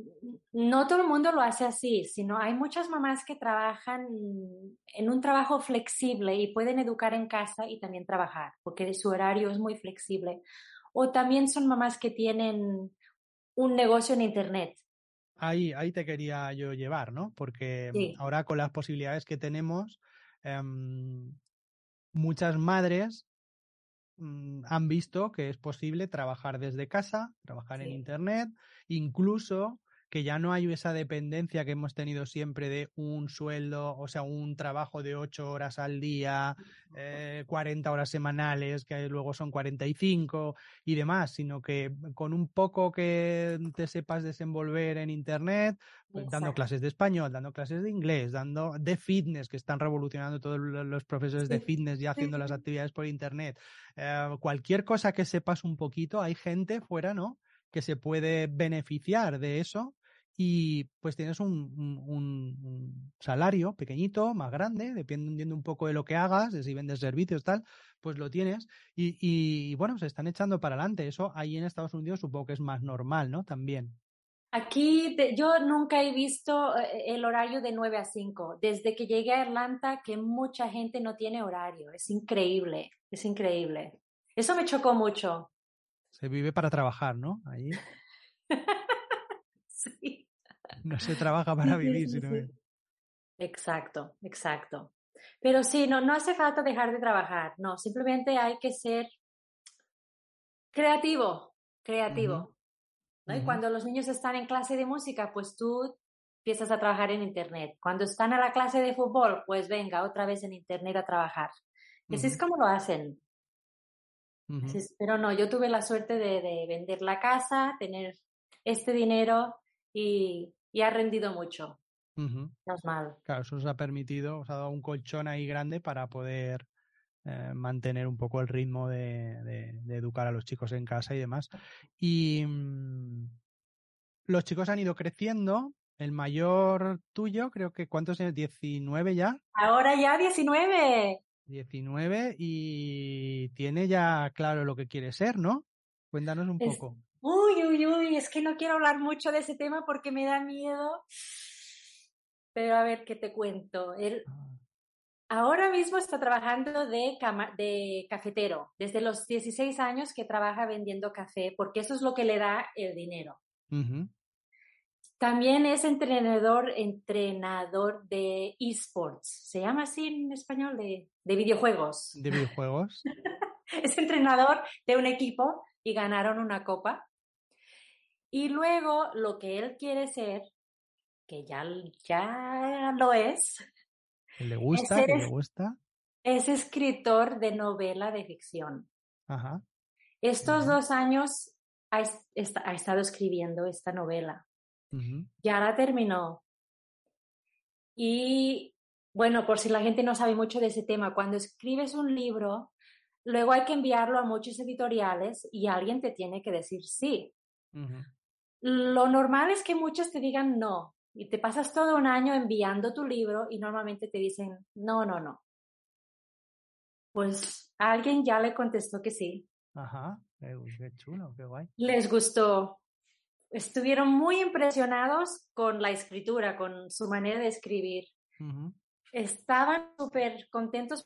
no todo el mundo lo hace así, sino hay muchas mamás que trabajan en un trabajo flexible y pueden educar en casa y también trabajar, porque su horario es muy flexible. O también son mamás que tienen un negocio en Internet. Ahí, ahí te quería yo llevar, ¿no? Porque ahora con las posibilidades que tenemos, Em, muchas madres mm, han visto que es posible trabajar desde casa, trabajar en Internet, incluso que ya no hay esa dependencia que hemos tenido siempre de un sueldo, o sea, un trabajo de ocho horas al día, eh, 40 horas semanales, que luego son 45 y demás, sino que con un poco que te sepas desenvolver en Internet, pues, dando clases de español, dando clases de inglés, dando de fitness, que están revolucionando todos los profesores de fitness ya haciendo las actividades por Internet, eh, cualquier cosa que sepas un poquito, hay gente fuera, ¿no? que se puede beneficiar de eso y pues tienes un, un, salario pequeñito, más grande, dependiendo un poco de lo que hagas, de si vendes servicios, tal, pues lo tienes. Y, y bueno, se están echando para adelante. Eso ahí en Estados Unidos supongo que es más normal, ¿no? También. Aquí yo nunca he visto eh, el horario de 9 a 5. Desde que llegué a Atlanta, que mucha gente no tiene horario. Es increíble, es increíble. Eso me chocó mucho. Se vive para trabajar, ¿no? Ahí. sí. No se trabaja para vivir, sino... Exacto, exacto. Pero sí, no, no hace falta dejar de trabajar, no, simplemente hay que ser creativo, creativo. ¿no? Y cuando los niños están en clase de música, pues tú empiezas a trabajar en Internet. Cuando están a la clase de fútbol, pues venga, otra vez en Internet a trabajar. Así es como lo hacen. pero no, yo tuve la suerte de, de, vender la casa, tener este dinero y, y ha rendido mucho. No es mal. Claro, eso os ha permitido, os ha dado un colchón ahí grande para poder eh, mantener un poco el ritmo de, educar a los chicos en casa y demás. Y mm, los chicos han ido creciendo. El mayor tuyo, creo que ¿cuántos años? ¿19 ya? Ahora ya 19. 19 y tiene ya claro lo que quiere ser, ¿no? Cuéntanos un poco. Uy, uy, uy, es que no quiero hablar mucho de ese tema porque me da miedo. Pero a ver, ¿qué te cuento? Él, ah. Ahora mismo está trabajando de, de cafetero, desde los 16 años que trabaja vendiendo café, porque eso es lo que le da el dinero. También es entrenador, entrenador de esports, se llama así en español, de, de videojuegos. De videojuegos. es entrenador de un equipo y ganaron una copa. Y luego lo que él quiere ser, que ya, ya lo es, ¿Le gusta? ¿Le gusta? Es escritor de novela de ficción. Ajá. Estos dos años ha, estado escribiendo esta novela. Ya la terminó. Y bueno, por si la gente no sabe mucho de ese tema, cuando escribes un libro, luego hay que enviarlo a muchos editoriales y alguien te tiene que decir sí. Lo normal es que muchos te digan no, y te pasas todo un año enviando tu libro y normalmente te dicen, no, no, no. Pues alguien ya le contestó que sí. Ajá, qué chulo, qué guay. Les gustó. Estuvieron muy impresionados con la escritura, con su manera de escribir. Estaban súper contentos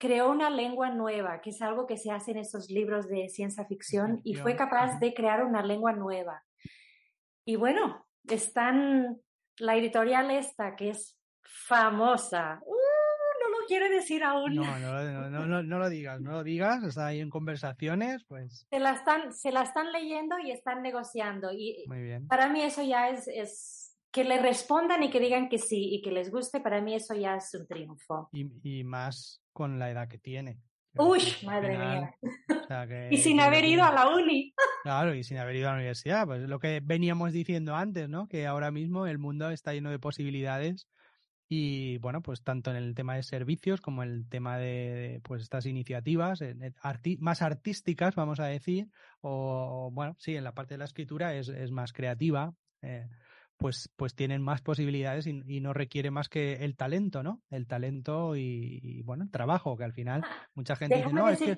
creó una lengua nueva, que es algo que se hace en estos libros de ciencia ficción, y fue capaz de crear una lengua nueva. Y bueno, están la editorial esta, que es famosa. Uh, no lo quiero decir aún. No, no, no, no, lo digas, no lo digas, está ahí en conversaciones, pues. Se la están, se la están leyendo y están negociando. Y Muy bien. para mí eso ya es, es que le respondan y que digan que sí y que les guste, para mí eso ya es un triunfo. Y, y más con la edad que tiene. Uy, madre mía. y sin haber ido a la uni. Claro, y sin haber ido a la universidad. Pues lo que veníamos diciendo antes, ¿no? Que ahora mismo el mundo está lleno de posibilidades y bueno, pues tanto en el tema de servicios como en el tema de pues estas iniciativas más artísticas, vamos a decir, o bueno, sí, en la parte de la escritura es, es más creativa. Eh, pues, pues tienen más posibilidades y, no requiere más que el talento, ¿no? El talento y, bueno, el trabajo, que al final ah, mucha gente dice, no, es que...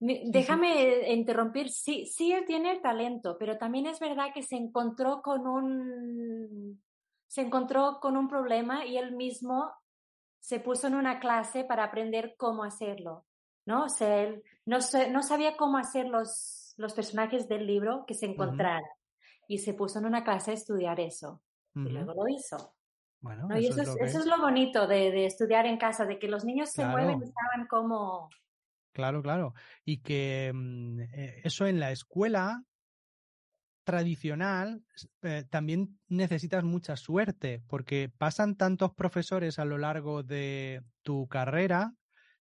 déjame interrumpir, sí, sí él tiene el talento, pero también es verdad que se encontró con un, se encontró con un problema y él mismo se puso en una clase para aprender cómo hacerlo, ¿no? O sea, él no, no sabía cómo hacer los, los personajes del libro que se encontraran y se puso en una clase a estudiar eso. Y luego lo hizo. Bueno, eso, es, lo bonito de, estudiar en casa, de que los niños se mueven y saben cómo... Claro, claro. Y que mm, eh, eso en la escuela tradicional eh, también necesitas mucha suerte, porque pasan tantos profesores a lo largo de tu carrera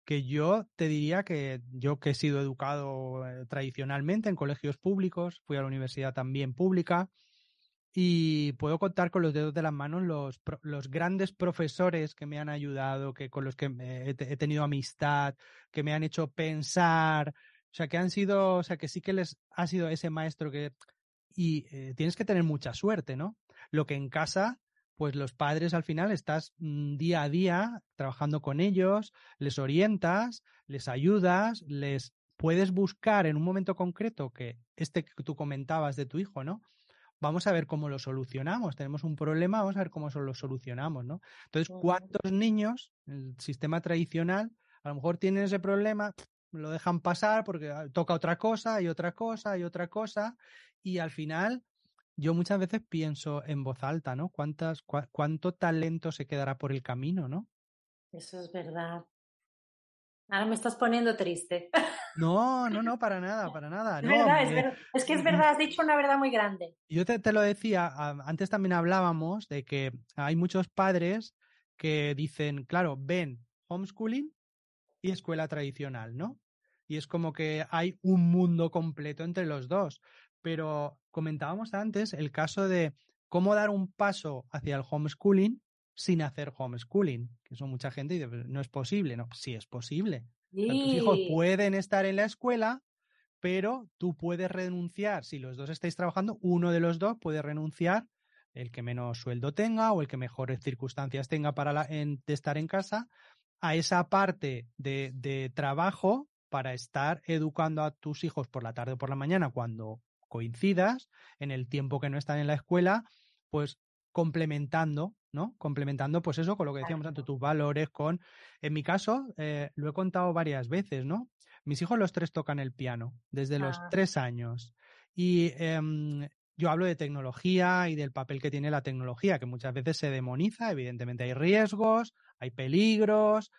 que yo te diría que yo que he sido educado eh, tradicionalmente en colegios públicos, fui a la universidad también pública y puedo contar con los dedos de las manos los, los grandes profesores que me han ayudado, que con los que he, he, tenido amistad, que me han hecho pensar, o sea, que han sido, o sea, que sí que les ha sido ese maestro que y eh, tienes que tener mucha suerte, ¿no? Lo que en casa, pues los padres al final estás mm, día a día trabajando con ellos, les orientas, les ayudas, les puedes buscar en un momento concreto que este que tú comentabas de tu hijo, ¿no? Vamos a ver cómo lo solucionamos. Tenemos un problema, vamos a ver cómo lo solucionamos, ¿no? Entonces, ¿cuántos niños, el sistema tradicional, a lo mejor tienen ese problema, lo dejan pasar porque ah, toca otra cosa y otra cosa y otra cosa y al final yo muchas veces pienso en voz alta, ¿no? ¿Cuántas, ¿Cuánto talento se quedará por el camino, ¿no? Eso es verdad. Ahora me estás poniendo triste. No, no, no, para nada, para nada. Es, verdad, es, verdad. es que es verdad, has dicho una verdad muy grande. Yo te, te, lo decía, antes también hablábamos de que hay muchos padres que dicen, claro, ven homeschooling y escuela tradicional, ¿no? Y es como que hay un mundo completo entre los dos. Pero comentábamos antes el caso de cómo dar un paso hacia el homeschooling sin hacer homeschooling, que eso mucha gente dice, no es posible, no, sí es posible. Tus hijos pueden estar en la escuela, pero tú puedes renunciar, si los dos estáis trabajando, uno de los dos puede renunciar, el que menos sueldo tenga o el que mejores circunstancias tenga para de estar en casa, a esa parte de, de trabajo para estar educando a tus hijos por la tarde o por la mañana cuando coincidas, en el tiempo que no están en la escuela, pues complementando, ¿no? Complementando, pues eso, con lo que decíamos antes, tus valores, con... En mi caso, eh, lo he contado varias veces, ¿no? Mis hijos los tres tocan el piano desde los ah. tres años. Y em, yo hablo de tecnología y del papel que tiene la tecnología, que muchas veces se demoniza, evidentemente hay riesgos, hay peligros,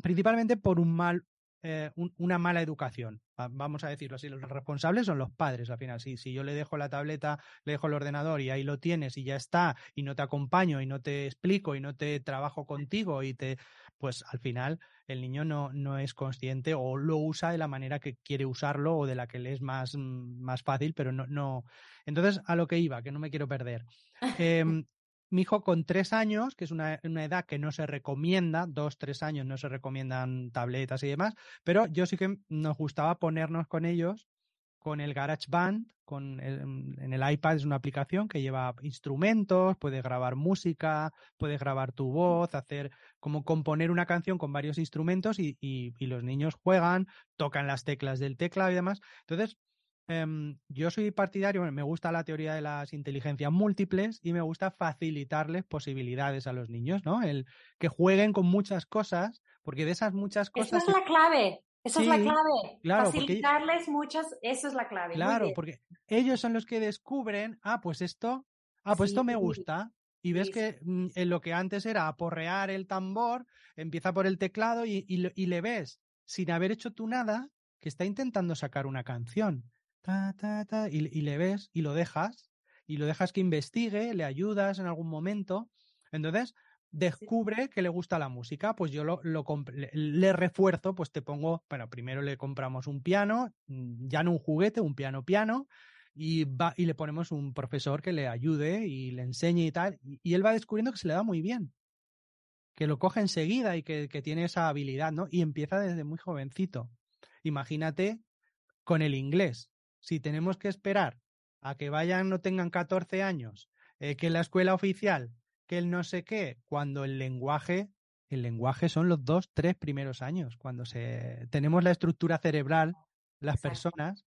principalmente por un mal eh, una mala educación. Vamos a decirlo así, los responsables son los padres al final. Si, si yo le dejo la tableta, le dejo el ordenador y ahí lo tienes y ya está, y no te acompaño y no te explico y no te trabajo contigo y te, pues al final el niño no, no es consciente o lo usa de la manera que quiere usarlo o de la que le es más, mm, más fácil, pero no, no. Entonces, a lo que iba, que no me quiero perder. Em, mi hijo con tres años, que es una, edad que no se recomienda, dos, tres años no se recomiendan tabletas y demás, pero yo sí que nos gustaba ponernos con ellos con el GarageBand, con en el iPad es una aplicación que lleva instrumentos, puedes grabar música, puedes grabar tu voz, hacer como componer una canción con varios instrumentos y, y los niños juegan, tocan las teclas del teclado y demás. Entonces, Em, yo soy partidario, me gusta la teoría de las inteligencias múltiples y me gusta facilitarles posibilidades a los niños, ¿no? El que jueguen con muchas cosas, porque de esas muchas cosas. Esa es la clave. Esa es la clave. Facilitarles muchas, eso es la clave. Claro, porque ellos son los que descubren, ah, pues esto, ah, pues esto me gusta. Y ves que mm, en lo que antes era aporrear el tambor, empieza por el teclado y, y le ves, sin haber hecho tú nada, que está intentando sacar una canción y, le ves y lo dejas, y lo dejas que investigue, le ayudas en algún momento. Entonces, descubre que le gusta la música, pues yo lo, le, refuerzo, pues te pongo, bueno, primero le compramos un piano, mm, ya no un juguete, un piano piano, y, va, y le ponemos un profesor que le ayude y le enseñe y tal, y, él va descubriendo que se le da muy bien, que lo coge enseguida y que, que tiene esa habilidad, ¿no? Y empieza desde muy jovencito. Imagínate con el inglés si tenemos que esperar a que vayan no tengan 14 años, eh, que la escuela oficial, que el no sé qué, cuando el lenguaje, el lenguaje son los dos, tres primeros años, cuando se tenemos la estructura cerebral, las personas,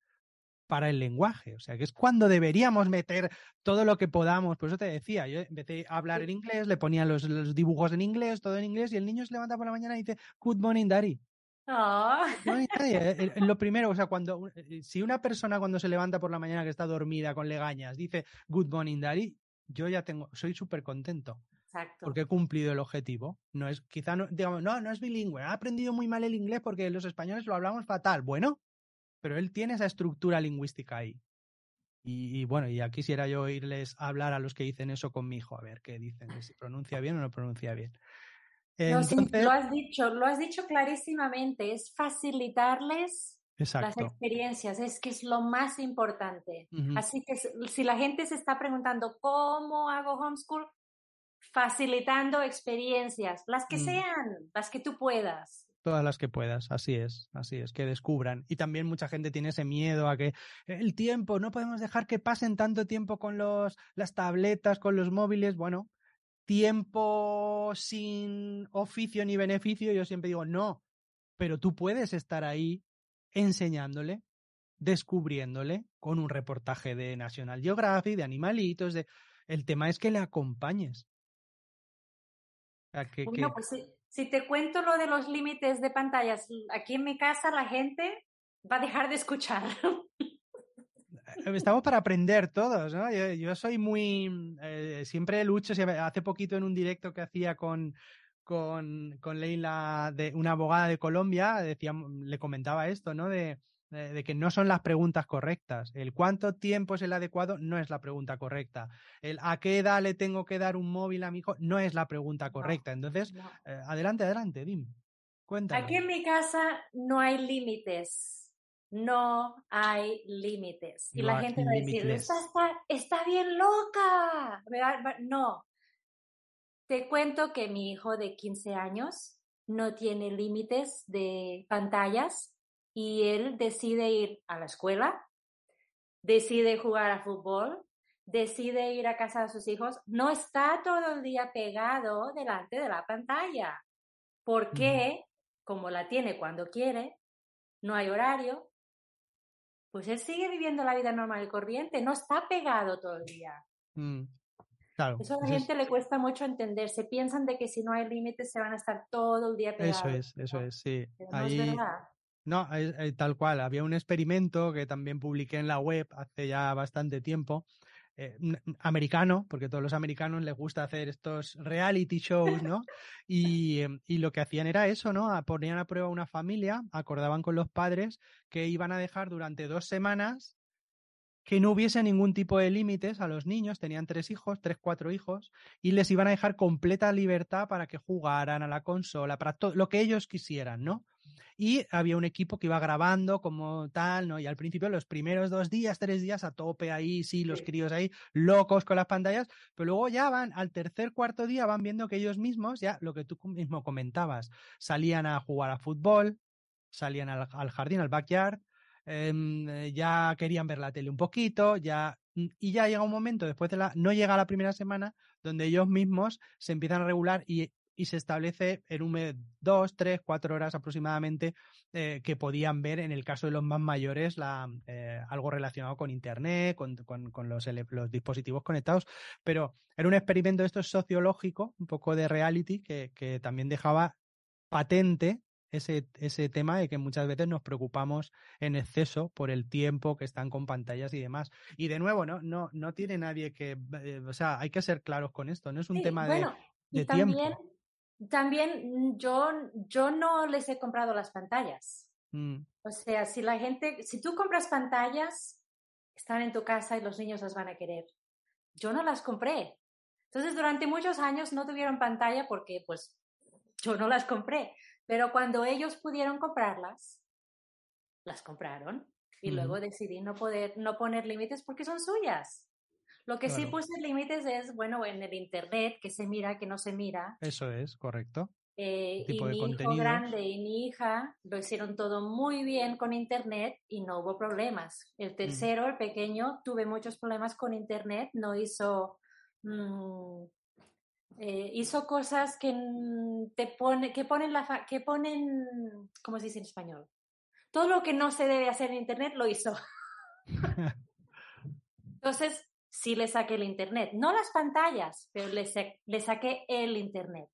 para el lenguaje. O sea, que es cuando deberíamos meter todo lo que podamos. Por eso te decía, yo empecé a hablar en inglés, le ponía los, los dibujos en inglés, todo en inglés, y el niño se levanta por la mañana y dice, Good morning, Daddy. No. Eh, lo primero, o sea, cuando eh, si una persona cuando se levanta por la mañana que está dormida con legañas dice Good morning, Daddy, yo ya tengo, soy súper contento. Exacto. Porque he cumplido el objetivo. No es, quizá no, digamos, no, no es bilingüe, ha aprendido muy mal el inglés porque los españoles lo hablamos fatal. Bueno, pero él tiene esa estructura lingüística ahí. Y, y, bueno, ya quisiera yo oírles hablar a los que dicen eso con mi hijo, a ver qué dicen, si pronuncia bien o no pronuncia bien lo has dicho, lo has dicho clarísimamente, es facilitarles las experiencias, es que es lo más importante. Así que si la gente se está preguntando cómo hago homeschool, facilitando experiencias, las que mm. sean, las que tú puedas. todas las que puedas, así es, así es, que descubran. Y también mucha gente tiene ese miedo a que el tiempo, no podemos dejar que pasen tanto tiempo con los, las tabletas, con los móviles. Bueno, tiempo sin oficio ni beneficio, yo siempre digo, no, pero tú puedes estar ahí enseñándole, descubriéndole con un reportaje de National Geographic, de animalitos, de... El tema es que le acompañes. bueno, pues si, te cuento lo de los límites de pantallas, aquí en mi casa la gente va a dejar de escuchar. Estamos para aprender todos, ¿no? Yo, soy muy... Eh, siempre lucho, hace poquito en un directo que hacía con, con, con Leila, de, una abogada de Colombia, decía, le comentaba esto, ¿no? De, de, que no son las preguntas correctas. El cuánto tiempo es el adecuado no es la pregunta correcta. El a qué edad le tengo que dar un móvil a mi hijo no es la pregunta correcta. Entonces, eh, adelante, adelante, Dim. Cuéntame. Aquí en mi casa no hay límites no hay límites. Y la gente va a decir, está, está, bien loca. No. Te cuento que mi hijo de 15 años no tiene límites de pantallas y él decide ir a la escuela, decide jugar a fútbol, decide ir a casa de sus hijos, no está todo el día pegado delante de la pantalla. Porque, como la tiene cuando quiere, no hay horario, pues él sigue viviendo la vida normal y corriente, no está pegado todo el día. Mm, claro. Eso a la gente le cuesta mucho entender. Se piensan de que si no hay límites se van a estar todo el día pegados. Eso es, eso es, sí. no es verdad. No, tal cual. Había un experimento que también publiqué en la web hace ya bastante tiempo, eh, americano, porque a todos los americanos les gusta hacer estos reality shows, ¿no? Y, em, y, lo que hacían era eso, ¿no? Ponían a prueba una familia, acordaban con los padres que iban a dejar durante dos semanas que no hubiese ningún tipo de límites a los niños, tenían tres hijos, tres, cuatro hijos, y les iban a dejar completa libertad para que jugaran a la consola, para todo lo que ellos quisieran, ¿no? Y había un equipo que iba grabando como tal, ¿no? Y al principio, los primeros dos días, tres días, a tope ahí, sí, los críos ahí, locos con las pantallas, pero luego ya van, al tercer, cuarto día, van viendo que ellos mismos, ya lo que tú mismo comentabas, salían a jugar a fútbol, salían al jardín, al backyard, Em, eh, ya querían ver la tele un poquito, ya mm, y ya llega un momento después de la no llega la primera semana donde ellos mismos se empiezan a regular y, y se establece en un mes dos, tres, cuatro horas aproximadamente eh, que podían ver en el caso de los más mayores la, eh, algo relacionado con internet, con, con, con los, los, dispositivos conectados, pero era un experimento esto sociológico, un poco de reality que, que también dejaba patente ese, ese tema de que muchas veces nos preocupamos en exceso por el tiempo que están con pantallas y demás. Y de nuevo, no, no, no tiene nadie que, eh, o sea, hay que ser claros con esto, no es un tema de, de también, tiempo. También yo, yo no les he comprado las pantallas. Mm. O sea, si la gente, si tú compras pantallas, están en tu casa y los niños las van a querer. Yo no las compré. Entonces, durante muchos años no tuvieron pantalla porque, pues, yo no las compré. Pero cuando ellos pudieron comprarlas, las compraron y luego decidí no poder, no poner límites porque son suyas. Lo que sí puse límites es, bueno, en el internet, que se mira, que no se mira. Eso es, correcto. Eh, y mi hijo grande y mi hija lo hicieron todo muy bien con internet y no hubo problemas. El tercero, el pequeño, tuve muchos problemas con internet, no hizo mm, eh, hizo cosas que te pone, que ponen la que ponen, ¿cómo se dice en español? Todo lo que no se debe hacer en internet lo hizo. Entonces, sí le saqué el internet, no las pantallas, pero le, le saqué el internet.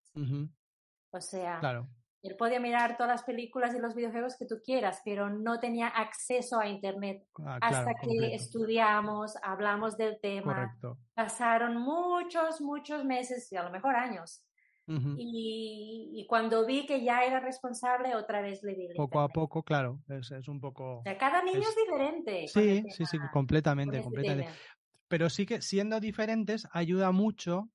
O sea, claro. Él podía mirar todas las películas y los videojuegos que tú quieras, pero no tenía acceso a Internet ah, hasta que estudiamos, hablamos del tema. Pasaron muchos, muchos meses y a lo mejor años. y, cuando vi que ya era responsable, otra vez le di. Poco a poco, claro, es, es un poco. O sea, cada niño es, diferente. Sí, sí, sí, completamente, completamente. Pero sí que siendo diferentes ayuda mucho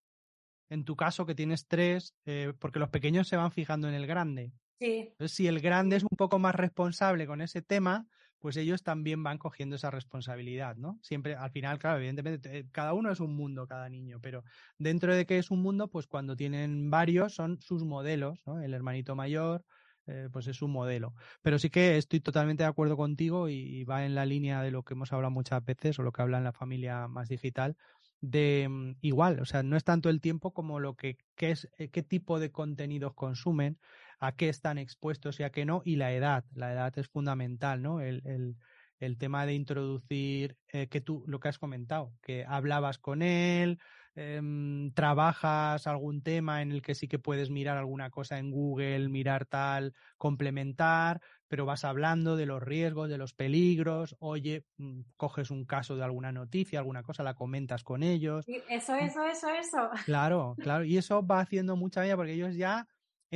en tu caso que tienes tres, eh, porque los pequeños se van fijando en el grande. Sí. Entonces, si el grande es un poco más responsable con ese tema, pues ellos también van cogiendo esa responsabilidad, ¿no? Siempre, al final, claro, evidentemente, eh, cada uno es un mundo, cada niño, pero dentro de que es un mundo, pues cuando tienen varios son sus modelos, ¿no? El hermanito mayor, eh, pues es su modelo. Pero sí que estoy totalmente de acuerdo contigo y, va en la línea de lo que hemos hablado muchas veces o lo que habla en la familia más digital de mm, igual, o sea, no es tanto el tiempo como lo que qué es eh, qué tipo de contenidos consumen, a qué están expuestos y a qué no y la edad, la edad es fundamental, ¿no? El, el, el tema de introducir eh, que tú lo que has comentado, que hablabas con él, Em, trabajas algún tema en el que sí que puedes mirar alguna cosa en Google, mirar tal, complementar, pero vas hablando de los riesgos, de los peligros, oye, mm, coges un caso de alguna noticia, alguna cosa, la comentas con ellos. Eso, eso, eso, eso. Claro, claro, y eso va haciendo mucha vida porque ellos ya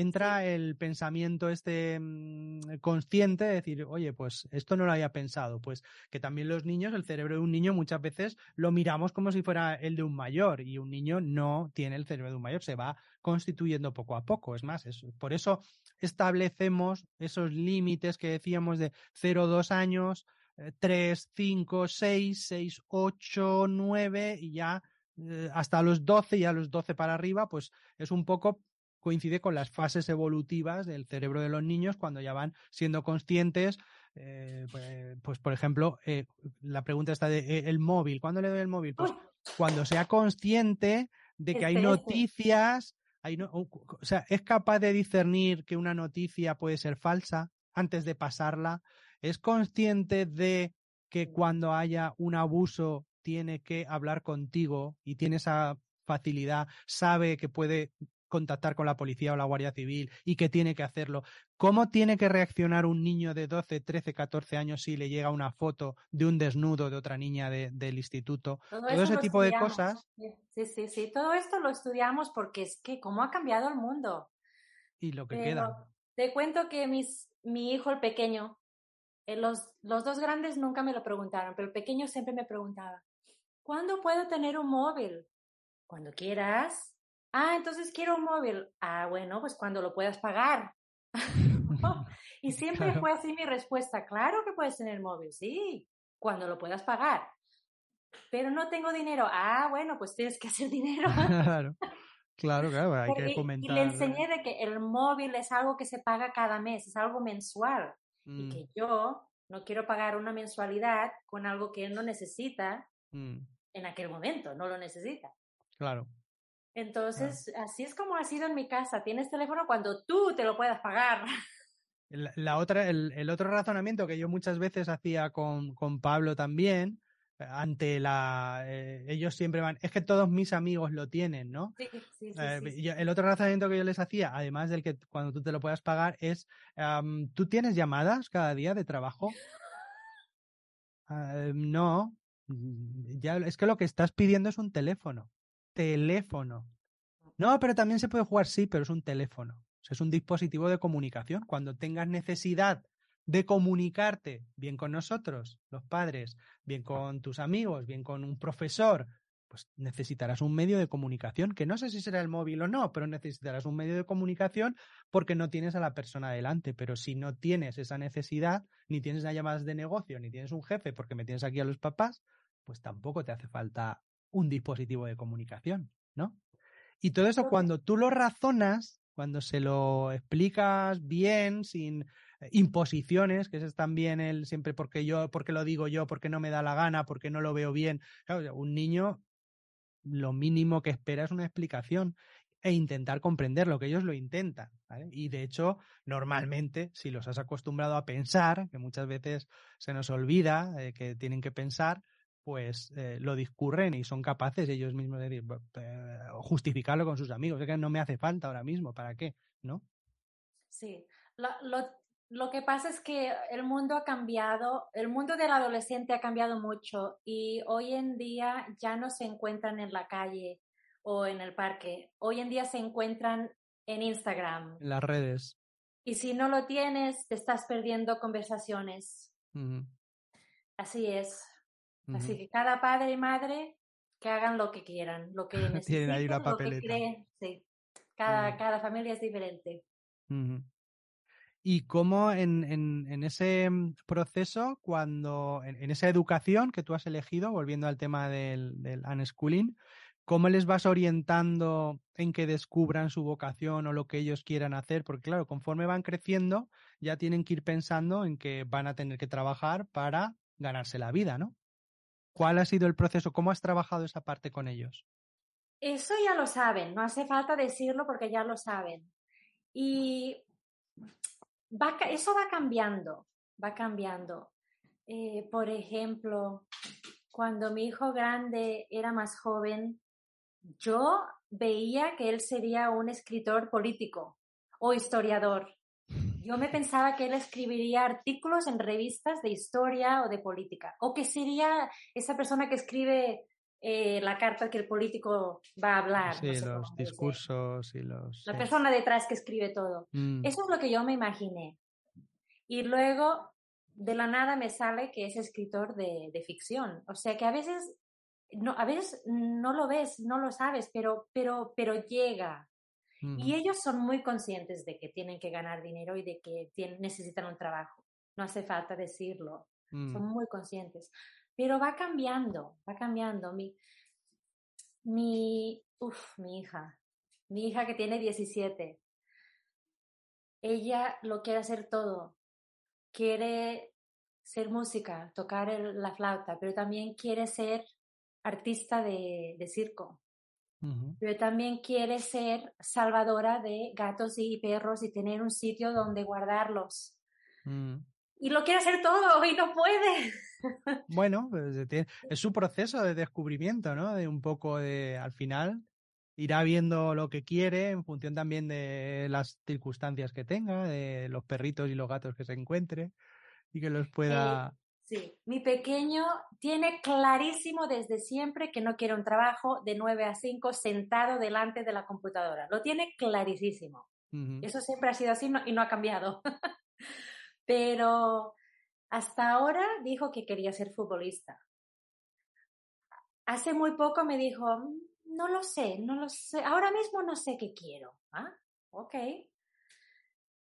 entra el pensamiento este mm, consciente de decir, oye, pues esto no lo había pensado. Pues que también los niños, el cerebro de un niño muchas veces lo miramos como si fuera el de un mayor y un niño no tiene el cerebro de un mayor, se va constituyendo poco a poco. Es más, es, por eso establecemos esos límites que decíamos de 0, 2 años, 3, 5, 6, 6, 8, 9 y ya eh, hasta los 12 y a los 12 para arriba, pues es un poco coincide con las fases evolutivas del cerebro de los niños cuando ya van siendo conscientes. Eh, pues, pues, por ejemplo, eh, la pregunta está de eh, el móvil. ¿Cuándo le doy el móvil? Pues cuando sea consciente de que hay noticias, hay no, o sea, es capaz de discernir que una noticia puede ser falsa antes de pasarla. Es consciente de que cuando haya un abuso tiene que hablar contigo y tiene esa facilidad, sabe que puede contactar con la policía o la Guardia Civil y que tiene que hacerlo. ¿Cómo tiene que reaccionar un niño de 12, 13, 14 años si le llega una foto de un desnudo de otra niña del instituto? Todo, ese tipo de cosas. Sí, sí, sí. Todo esto lo estudiamos porque es que cómo ha cambiado el mundo. Y lo que queda. Te cuento que mis, mi hijo, el pequeño, eh, los, los dos grandes nunca me lo preguntaron, pero el pequeño siempre me preguntaba, ¿cuándo puedo tener un móvil? Cuando quieras. Ah, entonces quiero un móvil. Ah, bueno, pues cuando lo puedas pagar. y siempre fue así mi respuesta. Claro que puedes tener móvil, sí, cuando lo puedas pagar. Pero no tengo dinero. Ah, bueno, pues tienes que hacer dinero. claro. Claro, claro, hay que comentar. Y le enseñé de que el móvil es algo que se paga cada mes, es algo mensual. Y mm. que yo no quiero pagar una mensualidad con algo que él no necesita mm. en aquel momento, no lo necesita. Claro. Entonces, así es como ha sido en mi casa. Tienes teléfono cuando tú te lo puedas pagar. La, otra, el, otro razonamiento que yo muchas veces hacía con, con Pablo también, ante la eh, ellos siempre van es que todos mis amigos lo tienen no sí, sí, sí, el otro razonamiento que yo les hacía además del que cuando tú te lo puedas pagar es tú tienes llamadas cada día de trabajo ah, no. Ya es que lo que estás pidiendo es un teléfono teléfono. No, pero también se puede jugar, sí, pero es un teléfono. es un dispositivo de comunicación. Cuando tengas necesidad de comunicarte, bien con nosotros, los padres, bien con tus amigos, bien con un profesor, pues necesitarás un medio de comunicación, que no sé si será el móvil o no, pero necesitarás un medio de comunicación porque no tienes a la persona delante. Pero si no tienes esa necesidad, ni tienes las llamadas de negocio, ni tienes un jefe porque me tienes aquí a los papás, pues tampoco te hace falta un dispositivo de comunicación, ¿no? Y todo eso cuando tú lo razonas, cuando se lo explicas bien, sin eh, imposiciones, que es también el siempre porque yo, porque lo digo yo, porque no me da la gana, porque no lo veo bien. un niño lo mínimo que espera es una explicación e intentar comprender lo que ellos lo intentan. Y de hecho, normalmente, si los has acostumbrado a pensar, que muchas veces se nos olvida eh, que tienen que pensar, pues eh, lo discurren y son capaces ellos mismos de decir, justificarlo con sus amigos. Es que no me hace falta ahora mismo, ¿para qué? ¿No? Sí, lo, lo, que pasa es que el mundo ha cambiado, el mundo del adolescente ha cambiado mucho y hoy en día ya no se encuentran en la calle o en el parque. Hoy en día se encuentran en Instagram. En las redes. Y si no lo tienes, te estás perdiendo conversaciones. Así es. Así que cada padre y madre que hagan lo que quieran, lo que necesiten, Tienen ahí la papeleta. Sí. Cada, cada familia es diferente. Y cómo en, en, ese mm, proceso, cuando en, esa educación que tú has elegido, volviendo al tema del, del unschooling, ¿Cómo les vas orientando en que descubran su vocación o lo que ellos quieran hacer? Porque claro, conforme van creciendo, ya tienen que ir pensando en que van a tener que trabajar para ganarse la vida, ¿no? ¿Cuál ha sido el proceso? ¿Cómo has trabajado esa parte con ellos? Eso ya lo saben, no hace falta decirlo porque ya lo saben. Y eso va cambiando, va cambiando. Eh, por ejemplo, cuando mi hijo grande era más joven, yo veía que él sería un escritor político o historiador. Yo me pensaba que él escribiría artículos en revistas de historia o de política, o que sería esa persona que escribe eh, la carta que el político va a hablar. Sí, los discursos y los... La persona detrás que escribe todo. Mm. Eso es lo que yo me imaginé. Y luego, de la nada me sale que es escritor de, de ficción. O sea que a veces, no, a veces no lo ves, no lo sabes, pero, pero, pero llega. Y ellos son muy conscientes de que tienen que ganar dinero y de que tienen, necesitan un trabajo. No hace falta decirlo. Son Mm. muy conscientes. Pero va cambiando, va cambiando. Mi, mi, uf, mi hija, mi hija que tiene 17, ella lo quiere hacer todo. Quiere ser música, tocar el- la flauta, pero también quiere ser artista de, de circo. Pero también quiere ser salvadora de gatos y perros y tener un sitio donde guardarlos. Mm. Y lo quiere hacer todo y no puede. Bueno, pues, eh, es su proceso de descubrimiento, ¿no? De un poco de, al final, irá viendo lo que quiere en función también de las circunstancias que tenga, de los perritos y los gatos que se encuentre y que los pueda... Sí, mi pequeño tiene clarísimo desde siempre que no quiere un trabajo de 9 a 5 sentado delante de la computadora. Lo tiene clarísimo. Eso siempre ha sido así no- y no ha cambiado. Pero hasta ahora dijo que quería ser futbolista. Hace muy poco me dijo, "Mm, no lo sé, no lo sé, ahora mismo no sé qué quiero. Ah, ok.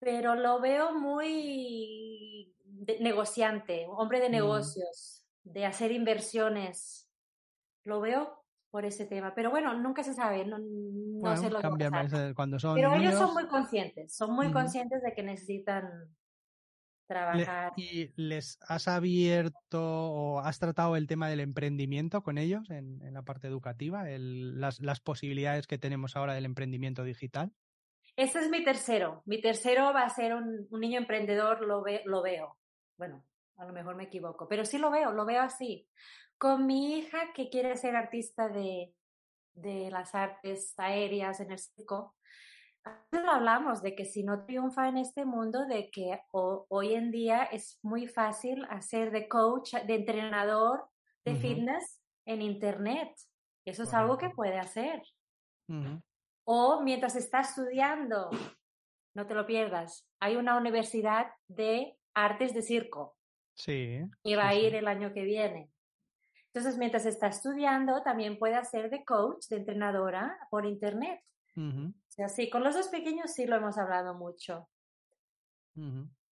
Pero lo veo muy de- negociante, hombre de Mm. negocios, de hacer inversiones. Lo veo por ese tema. Pero bueno, nunca se sabe, no, no Bueno, sé lo que va a cambia pasar. más, eh, cuando son Pero ellos son muy conscientes, son muy conscientes de que necesitan Le- trabajar. ¿Y les has abierto o has tratado el tema del emprendimiento con ellos en, en la parte educativa? El- las, las posibilidades que tenemos ahora del emprendimiento digital. Este es mi tercero. Mi tercero va a ser un, un niño emprendedor, lo, ve- lo veo. Bueno, a lo mejor me equivoco, pero sí lo veo, lo veo así. Con mi hija que quiere ser artista de, de las artes aéreas en el circo, hablamos de que si no triunfa en este mundo, de que ho- hoy en día es muy fácil hacer de coach, de entrenador de fitness en internet. Eso es algo que puede hacer. Ujú. O mientras está estudiando, no te lo pierdas, hay una universidad de artes de circo Sí. y va a ir sí. el año que viene. Entonces, mientras está estudiando, también puede hacer de coach, de entrenadora por internet. Ujú, O sea, sí, con los dos pequeños sí lo hemos hablado mucho.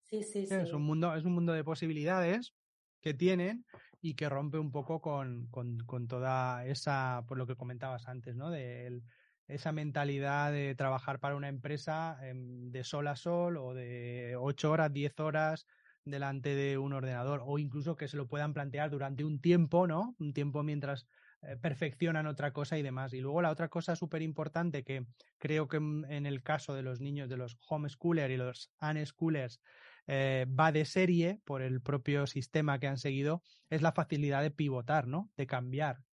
Sí, sí, Sí, Es un mundo, es un mundo de posibilidades que tienen y que rompe un poco con, con, con toda esa, por lo que comentabas antes, ¿no? De el- esa mentalidad de trabajar para una empresa em, de sol a sol o de ocho horas, diez horas delante de un ordenador o incluso que se lo puedan plantear durante un tiempo, ¿no? Un tiempo mientras eh, perfeccionan otra cosa y demás. Y luego la otra cosa súper importante que creo que en en el caso de los niños de los homeschoolers y los unschoolers eh, va de serie por el propio sistema que han seguido, es la facilidad de pivotar, ¿no? De cambiar.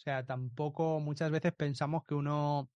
O sea, tampoco muchas veces pensamos que uno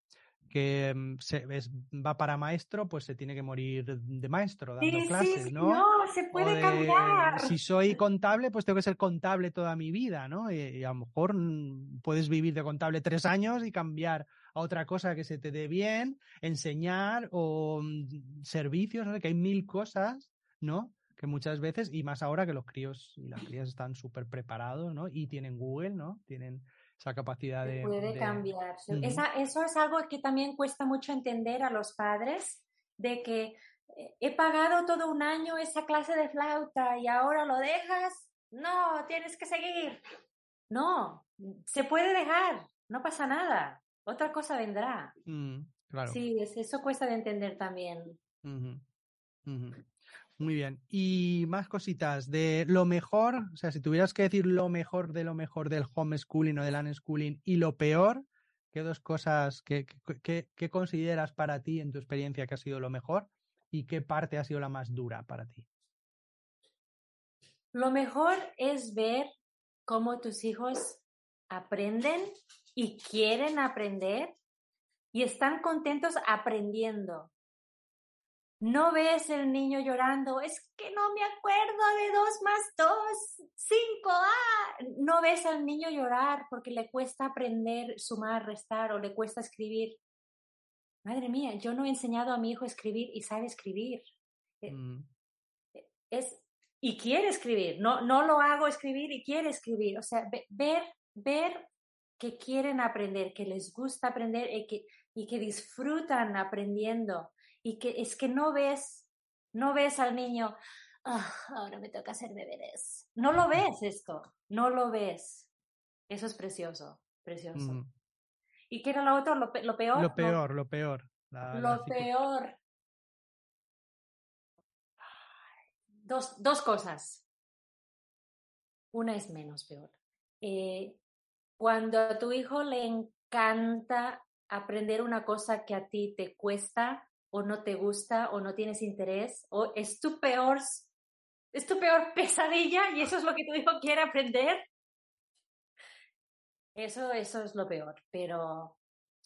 que mm, se, es- va para maestro, pues se tiene que morir de maestro dando Sí, clases, sí, ¿no? no, se puede de, cambiar. si soy contable, pues tengo que ser contable toda mi vida, ¿no? Y, y a lo mejor mm, puedes vivir de contable tres años y cambiar a otra cosa que se te dé bien, enseñar o mm, servicios, no que hay mil cosas, ¿no? Que muchas veces, y más ahora que los críos y las crías están súper preparados, ¿no? Y tienen Google, ¿no? Tienen esa capacidad de... puede de- cambiar. Esa- eso es algo que también cuesta mucho entender a los padres, de que eh, he pagado todo un año esa clase de flauta y ahora lo dejas. No, tienes que seguir. No, se puede dejar. no pasa nada, otra cosa vendrá. Mm, claro. Sí, eso cuesta de entender también. Muy bien. Y más cositas de lo mejor, o sea, si tuvieras que decir lo mejor de lo mejor del homeschooling o del unschooling y lo peor, ¿qué dos cosas que, consideras para ti en tu experiencia que ha sido lo mejor y qué parte ha sido la más dura para ti? Lo mejor es ver cómo tus hijos aprenden y quieren aprender y están contentos aprendiendo. No ves el niño llorando, es que no me acuerdo de dos más dos, cinco, ah. No ves al niño llorar porque le cuesta aprender sumar, restar o le cuesta escribir. Madre mía, yo no he enseñado a mi hijo a escribir y sabe escribir. Eh, mm. Es, y quiere escribir, no, no lo hago escribir y quiere escribir. O sea, ver, ver que quieren aprender, que les gusta aprender y que, y que disfrutan aprendiendo y que es que no ves, no ves al niño, ah, ahora me toca hacer deberes. No lo ves esto, no lo ves. Eso es precioso, precioso. Mm. ¿Y qué era lo otro? Lo, peor. Lo peor, lo peor. lo peor. Dos, dos, cosas. Una es menos peor. Eh, cuando a tu hijo le encanta aprender una cosa que a ti te cuesta o no te gusta o no tienes interés o es tu peor es tu peor pesadilla y eso es lo que tu hijo quiere aprender. Eso, eso es lo peor, pero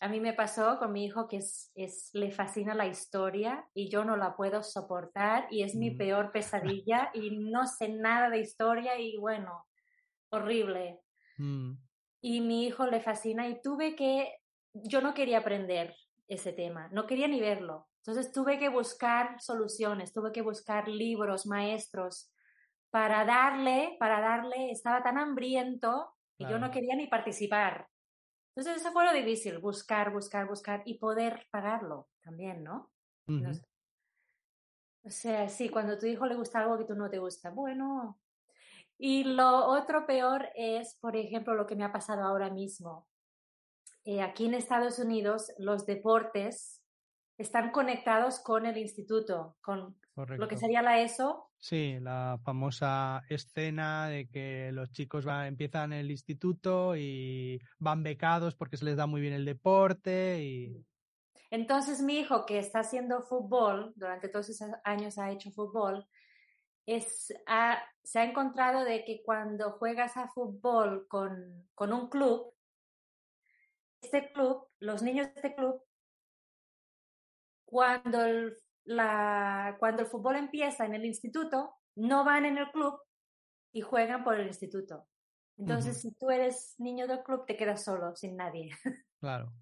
a mí me pasó con mi hijo que es, es, le fascina la historia y yo no la puedo soportar y es mi mm. peor pesadilla y no sé nada de historia y bueno, horrible. Mm. Y mi hijo le fascina y tuve que, yo no quería aprender ese tema, no quería ni verlo. Entonces tuve que buscar soluciones, tuve que buscar libros, maestros, para darle, para darle, estaba tan hambriento y yo no quería ni participar. Entonces eso fue lo difícil, buscar, buscar, buscar y poder pagarlo también, ¿no? O sea, sí, cuando a tu hijo le gusta algo que tú no te gusta, bueno. Y lo otro peor es, por ejemplo, lo que me ha pasado ahora mismo. Eh, aquí en Estados Unidos, los deportes están conectados con el instituto, con lo que sería la ESO. Sí, la famosa escena de que los chicos van, empiezan el instituto y van becados porque se les da muy bien el deporte y... Entonces mi hijo que está haciendo fútbol, durante todos esos años ha hecho fútbol, es, se ha encontrado de que cuando juegas a fútbol con, con un club, este club, los niños de este club cuando el, la, cuando el fútbol empieza en el instituto, no van en el club y juegan por el instituto. Entonces, si tú eres niño del club, te quedas solo, sin nadie. Claro.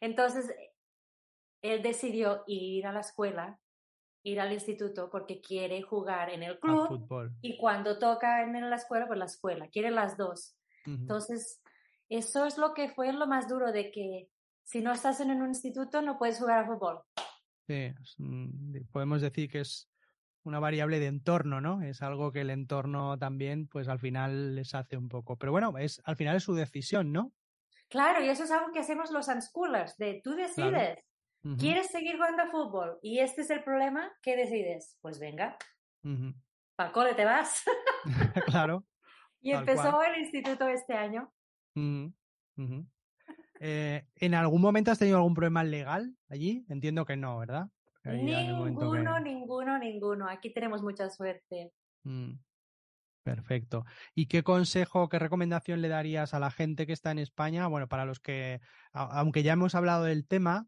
Entonces, él decidió ir a la escuela, ir al instituto, porque quiere jugar en el club. Y cuando toca en la escuela, pues la escuela. Quiere las dos. Entonces, eso es lo que fue lo más duro de que si no estás en un instituto, no puedes jugar a fútbol. Sí, podemos decir que es una variable de entorno, ¿no? Es algo que el entorno también, pues al final les hace un poco. Pero bueno, es al final es su decisión, ¿no? Claro, y eso es algo que hacemos los unschoolers, de tú decides. ¿Quieres seguir jugando a fútbol? Y este es el problema, ¿qué decides? Pues venga. Uh cole te vas. claro. y empezó el instituto este año. Eh, ¿En algún momento has tenido algún problema legal allí? Entiendo que no, ¿verdad? Ninguno, ninguno, ninguno. Aquí tenemos mucha suerte. Mm, perfecto. ¿Y qué consejo, qué recomendación le darías a la gente que está en España? Bueno, para los que, aunque ya hemos hablado del tema,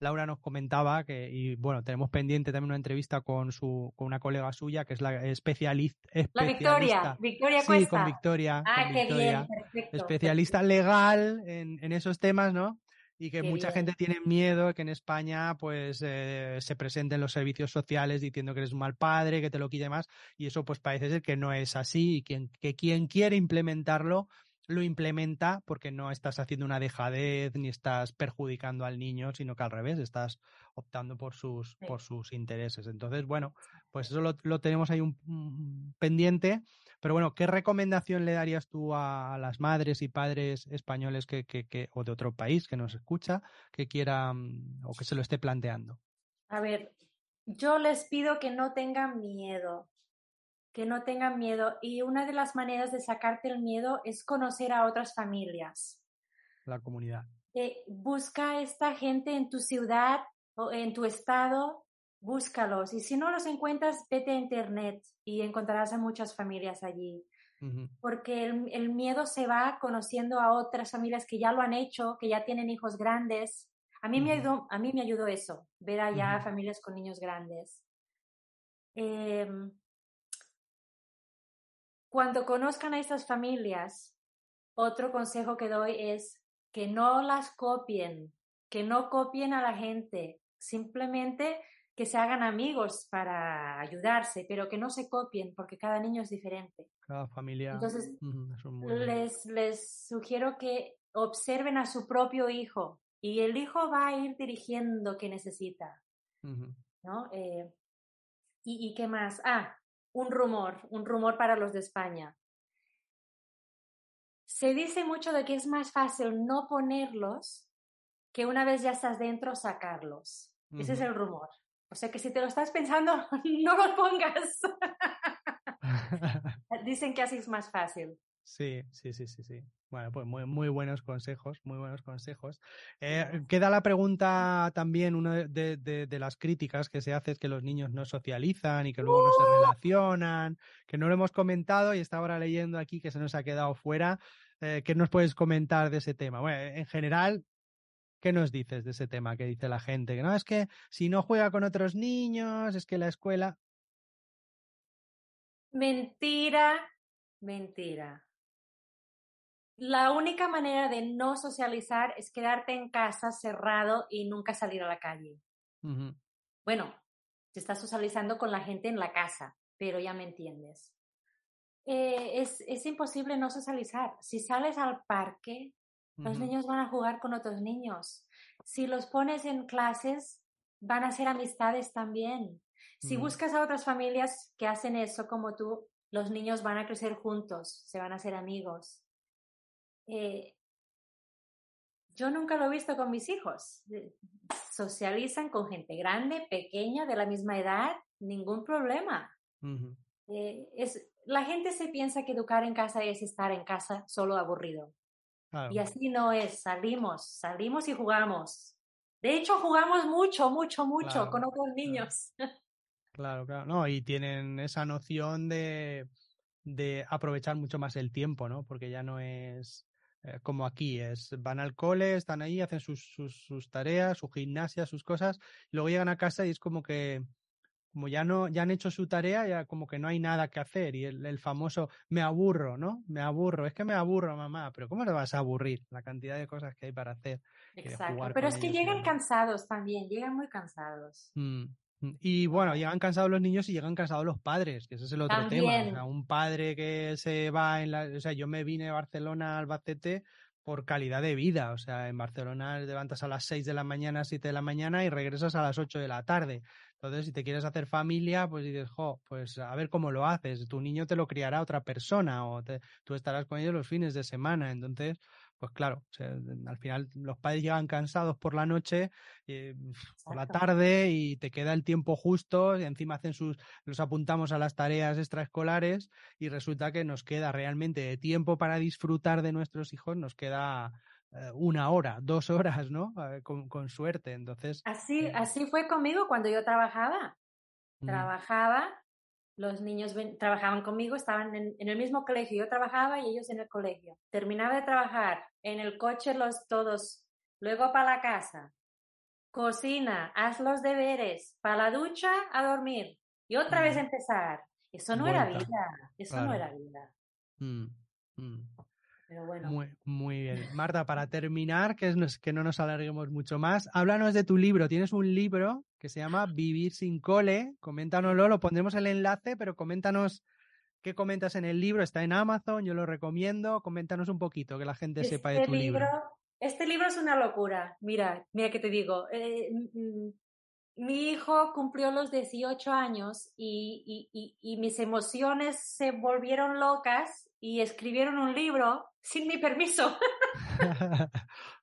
Laura nos comentaba que, y bueno, tenemos pendiente también una entrevista con su, con una colega suya que es la especialista. La Victoria, Victoria Cuesta. Sí, con Victoria. Ah, qué bien, perfecto. Especialista legal en, en, esos temas, ¿no? Y que mucha gente tiene miedo que en España pues eh, se presenten los servicios sociales diciendo que eres un mal padre, que te lo quite más, y eso pues parece ser que no es así y quien, que quien quiere implementarlo lo implementa porque no estás haciendo una dejadez ni estás perjudicando al niño, sino que al revés, estás optando por sus, por sus intereses. Entonces, bueno, pues eso lo, tenemos ahí un, pendiente Pero bueno, ¿qué recomendación le darías tú a, las madres y padres españoles que, que, o de otro país que nos escucha, que quieran o que se lo esté planteando? A ver, yo les pido que no tengan miedo, que no tengan miedo. Y una de las maneras de sacarte el miedo es conocer a otras familias. La comunidad. Eh, busca esta gente en tu ciudad o en tu estado, búscalos. Y si no los encuentras, vete a internet y encontrarás a muchas familias allí. Porque el, miedo se va conociendo a otras familias que ya lo han hecho, que ya tienen hijos grandes. A mí, me, ayudó, a mí me ayudó eso, ver allá familias con niños grandes. Em, cuando conozcan a estas familias, otro consejo que doy es que no las copien, que no copien a la gente, simplemente que se hagan amigos para ayudarse, pero que no se copien porque cada niño es diferente. Cada familia. Entonces, les, les sugiero que observen a su propio hijo y el hijo va a ir dirigiendo que necesita. ¿no? Eh, ¿y, ¿Y qué más? Ah, un rumor, un rumor para los de España. Se dice mucho de que es más fácil no ponerlos que una vez ya estás dentro sacarlos. Ese es el rumor. O sea que si te lo estás pensando, no los pongas. Dicen que así es más fácil. Sí, sí, sí, sí, sí. Bueno, pues muy, muy buenos consejos, muy buenos consejos. Eh, queda la pregunta también, una de, de, las críticas que se hace es que los niños no socializan y que luego no se ¡Uh! relacionan, que no lo hemos comentado y está ahora leyendo aquí que se nos ha quedado fuera. Eh, ¿Qué nos puedes comentar de ese tema? Bueno, en general, ¿Qué nos dices de ese tema que dice la gente? Que no, es que si no juega con otros niños, es que la escuela. Mentira, mentira. La única manera de no socializar es quedarte en casa cerrado y nunca salir a la calle. Bueno, te estás socializando con la gente en la casa, pero ya me entiendes. Eh, es, es imposible no socializar. Si sales al parque, los niños van a jugar con otros niños. Si los pones en clases, van a hacer amistades también. Si buscas a otras familias que hacen eso como tú, los niños van a crecer juntos, se van a hacer amigos. Eh, yo nunca lo he visto con mis hijos. Socializan con gente grande, pequeña, de la misma edad, ningún problema. Eh, es, la gente se piensa que educar en casa es estar en casa solo aburrido. Y así no es, salimos, salimos y jugamos. De hecho, jugamos mucho, mucho, mucho con otros niños. Claro. claro, no, y tienen esa noción de, de aprovechar mucho más el tiempo, ¿no? Porque ya no es eh, como aquí, es van al cole, están ahí, hacen sus, sus, sus tareas, su gimnasia, sus cosas, y luego llegan a casa y es como que como ya no, ya han hecho su tarea, ya como que no hay nada que hacer. Y el, famoso me aburro, ¿no? Me aburro, es que me aburro, mamá, pero ¿cómo te vas a aburrir? La cantidad de cosas que hay para hacer. Exacto, pero es que llegan cansados también, llegan muy cansados. Mm. Y bueno, llegan cansados los niños y llegan cansados los padres, que ese es el otro tema. O sea, un padre que se va en la. O sea, yo me vine de Barcelona al Albacete por calidad de vida. O sea, en Barcelona levantas a las 6 de la mañana, 7 de la mañana y regresas a las 8 de la tarde. Entonces, si te quieres hacer familia, pues dices, jo, pues a ver cómo lo haces. Tu niño te lo criará otra persona o tú estarás con ellos los fines de semana. Entonces, pues claro, al final los padres llegan cansados por la noche, eh, por la tarde y te queda el tiempo justo y encima hacen sus, los apuntamos a las tareas extraescolares y resulta que nos queda realmente de tiempo para disfrutar de nuestros hijos, nos queda eh, una hora, dos horas, ¿no? Eh, con, suerte. Entonces. Así, así fue conmigo cuando yo trabajaba. Trabajaba los niños trabajaban conmigo, estaban en, el mismo colegio, yo trabajaba y ellos en el colegio. Terminaba de trabajar, en el coche los todos, luego para la casa, cocina, haz los deberes, para la ducha a dormir y otra vez empezar. Eso no era vida, eso no era vida. Mm, mm. Pero bueno. Muy, muy bien. Marta, para terminar, que, es, que no nos alarguemos mucho más, háblanos de tu libro. Tienes un libro que se llama Vivir sin cole. Coméntanoslo, lo pondremos el enlace, pero coméntanos qué comentas en el libro. Está en Amazon, yo lo recomiendo. Coméntanos un poquito, que la gente sepa de tu libro, Este libro es una locura. Mira, mira que te digo. Eh, mm, mi hijo cumplió los 18 años y, y, mis emociones se volvieron locas y escribieron un libro sin mi permiso.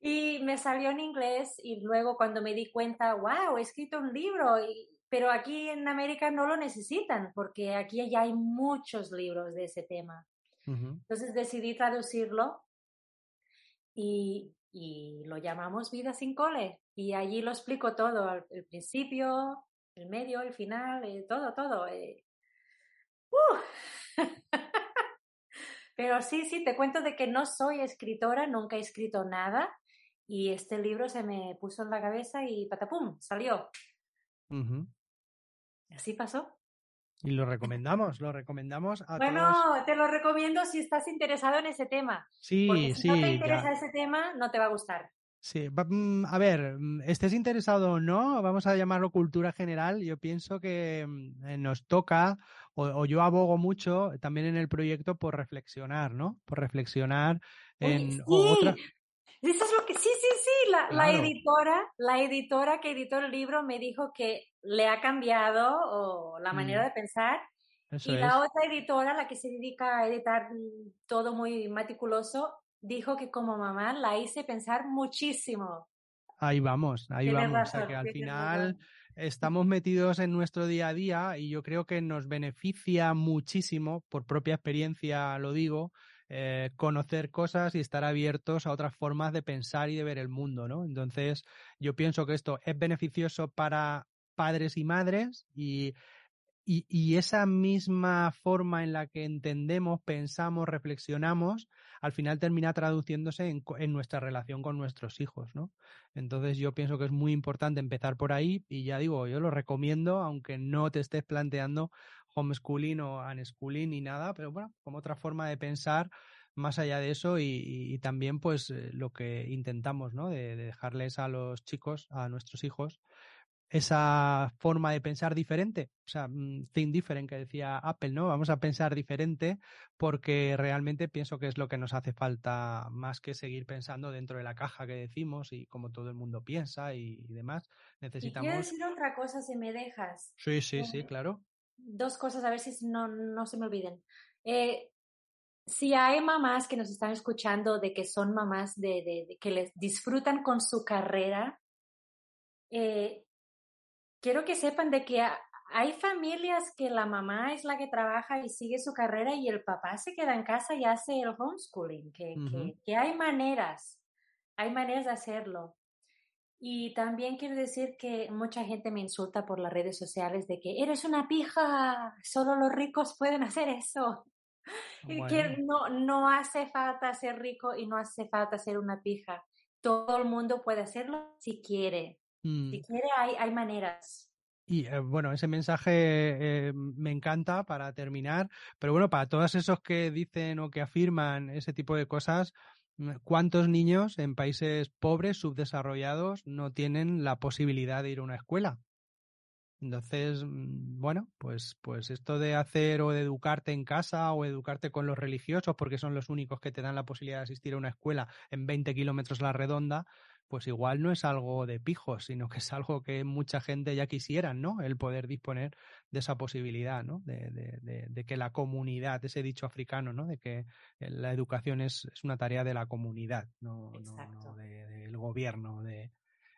y me salió en inglés y luego cuando me di cuenta, wow, he escrito un libro, pero aquí en América no lo necesitan porque aquí ya hay muchos libros de ese tema. Entonces decidí traducirlo y, y lo llamamos Vida sin cole. Y allí lo explico todo, el, principio, el medio, el final, eh, todo, todo. Eh. ¡Uh! Pero sí, sí, te cuento de que no soy escritora, nunca he escrito nada y este libro se me puso en la cabeza y patapum, salió. Así pasó. Y lo recomendamos, lo recomendamos a bueno, te lo recomiendo si estás interesado en ese tema. Sí, Porque si no te interesa ese tema, no te va a gustar. Sí, mm, a ver, mm, estés interesado o no, vamos a llamarlo cultura general. Yo pienso que mm, eh, nos toca, o, yo abogo mucho también en el proyecto por reflexionar, ¿no? Por reflexionar en sí. otra. Eso es lo que, sí, la, la, editora, la editora que editó el libro me dijo que le ha cambiado la manera de pensar. y la otra editora, la que se dedica a editar todo muy meticuloso, dijo que como mamá la hice pensar muchísimo. Ahí vamos, ahí vamos. o sea que al final estamos metidos en nuestro día a día y yo creo que nos beneficia muchísimo, por propia experiencia lo digo, eh, conocer cosas y estar abiertos a otras formas de pensar y de ver el mundo, ¿no? Entonces, yo pienso que esto es beneficioso para padres y madres y y, esa misma forma en la que entendemos, pensamos, reflexionamos, al final termina traduciéndose en, nuestra relación con nuestros hijos, ¿no? Entonces yo pienso que es muy importante empezar por ahí y ya digo, yo lo recomiendo, aunque no te estés planteando homeschooling o unschooling ni nada, pero bueno, como otra forma de pensar más allá de eso y, también pues eh, lo que intentamos, ¿no? de dejarles a los chicos, a nuestros hijos, esa forma de pensar diferente, o sea, mm, think different que decía Apple, ¿no? Vamos a pensar diferente porque realmente pienso que es lo que nos hace falta más que seguir pensando dentro de la caja que decimos y como todo el mundo piensa y, demás. Necesitamos. quiero decir otra cosa si me dejas. Sí, sí, sí, claro. Dos cosas, a ver si no, no se me olviden. Eh, si hay mamás que nos están escuchando de que son mamás de, de que les disfrutan con su carrera, eh, quiero que sepan de que hay familias que la mamá es la que trabaja y sigue su carrera y el papá se queda en casa y hace el homeschooling, que, que, hay maneras, hay maneras de hacerlo. Y también quiero decir que mucha gente me insulta por las redes sociales de que eres una pija, solo los ricos pueden hacer eso. Y que no, no hace falta ser rico y no hace falta ser una pija. Todo el mundo puede hacerlo si quiere. Si mm. quiere, hay, hay maneras. Y eh, bueno, ese mensaje eh, me encanta para terminar, pero bueno, para todos esos que dicen o que afirman ese tipo de cosas, ¿cuántos niños en países pobres, subdesarrollados, no tienen la posibilidad de ir a una escuela? Entonces, mm, bueno, pues, pues esto de hacer o de educarte en casa o educarte con los religiosos, porque son los únicos que te dan la posibilidad de asistir a una escuela en 20 kilómetros la redonda, pues igual no es algo de pijos, sino que es algo que mucha gente ya quisiera, ¿no? El poder disponer de esa posibilidad, ¿no? De, de, de, que la comunidad, ese dicho africano, ¿no? De que la educación es, es una tarea de la comunidad, no, no, del gobierno. De...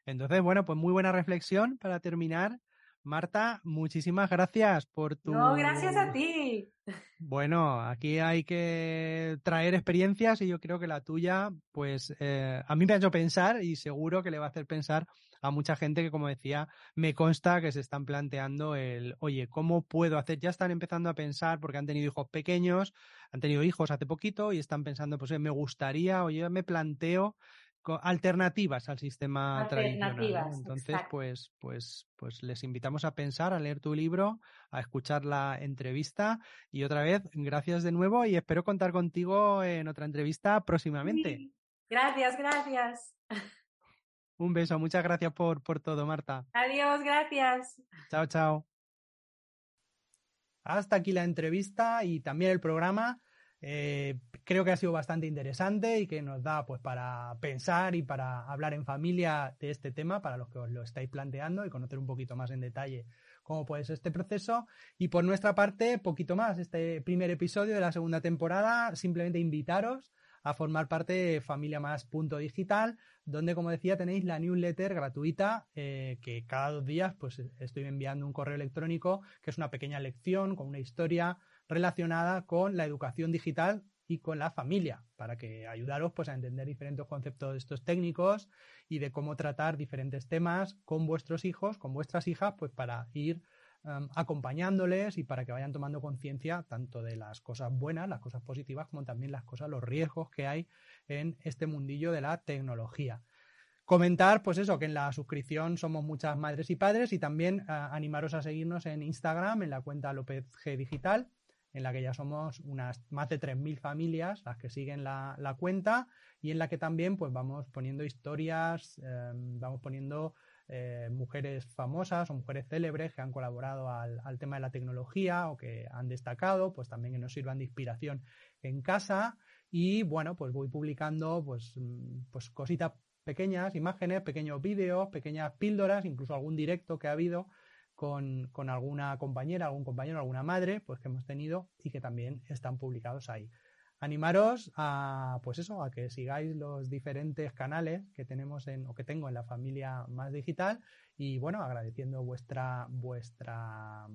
Entonces, bueno, pues muy buena reflexión para terminar. Marta, muchísimas gracias por tu. No, gracias a ti. Bueno, aquí hay que traer experiencias y yo creo que la tuya, pues eh, a mí me ha hecho pensar y seguro que le va a hacer pensar a mucha gente que, como decía, me consta que se están planteando el, oye, ¿cómo puedo hacer? Ya están empezando a pensar porque han tenido hijos pequeños, han tenido hijos hace poquito y están pensando, pues me gustaría, oye, me planteo alternativas al sistema tradicional. Entonces, pues, pues, pues les invitamos a pensar, a leer tu libro, a escuchar la entrevista y otra vez, gracias de nuevo y espero contar contigo en otra entrevista próximamente. Gracias, gracias. Un beso, muchas gracias por, por todo, Marta. Adiós, gracias. Chao, chao. Hasta aquí la entrevista y también el programa. Eh, creo que ha sido bastante interesante y que nos da pues para pensar y para hablar en familia de este tema para los que os lo estáis planteando y conocer un poquito más en detalle cómo puede ser este proceso. Y por nuestra parte, poquito más, este primer episodio de la segunda temporada, simplemente invitaros a formar parte de Familia Más Punto Digital, donde, como decía, tenéis la newsletter gratuita eh, que cada dos días pues estoy enviando un correo electrónico que es una pequeña lección con una historia relacionada con la educación digital y con la familia, para que ayudaros pues a entender diferentes conceptos de estos técnicos y de cómo tratar diferentes temas con vuestros hijos, con vuestras hijas, pues para ir em, acompañándoles y para que vayan tomando conciencia tanto de las cosas buenas, las cosas positivas, como también las cosas, los riesgos que hay en este mundillo de la tecnología. Comentar, pues eso, que en la suscripción somos muchas madres y padres y también eh, animaros a seguirnos en Instagram, en la cuenta López G Digital, en la que ya somos unas más de 3.000 familias las que siguen la, cuenta y en la que también pues vamos poniendo historias, em, vamos poniendo eh, mujeres famosas o mujeres célebres que han colaborado al, tema de la tecnología o que han destacado, pues también que nos sirvan de inspiración en casa. Y bueno, pues voy publicando pues, mm, pues cositas pequeñas, imágenes, pequeños vídeos, pequeñas píldoras, incluso algún directo que ha habido con, alguna compañera, algún compañero, alguna madre, pues que hemos tenido y que también están publicados ahí. Animaros a, pues eso, a que sigáis los diferentes canales que tenemos en, o que tengo en la familia más digital y bueno, agradeciendo vuestra, vuestra,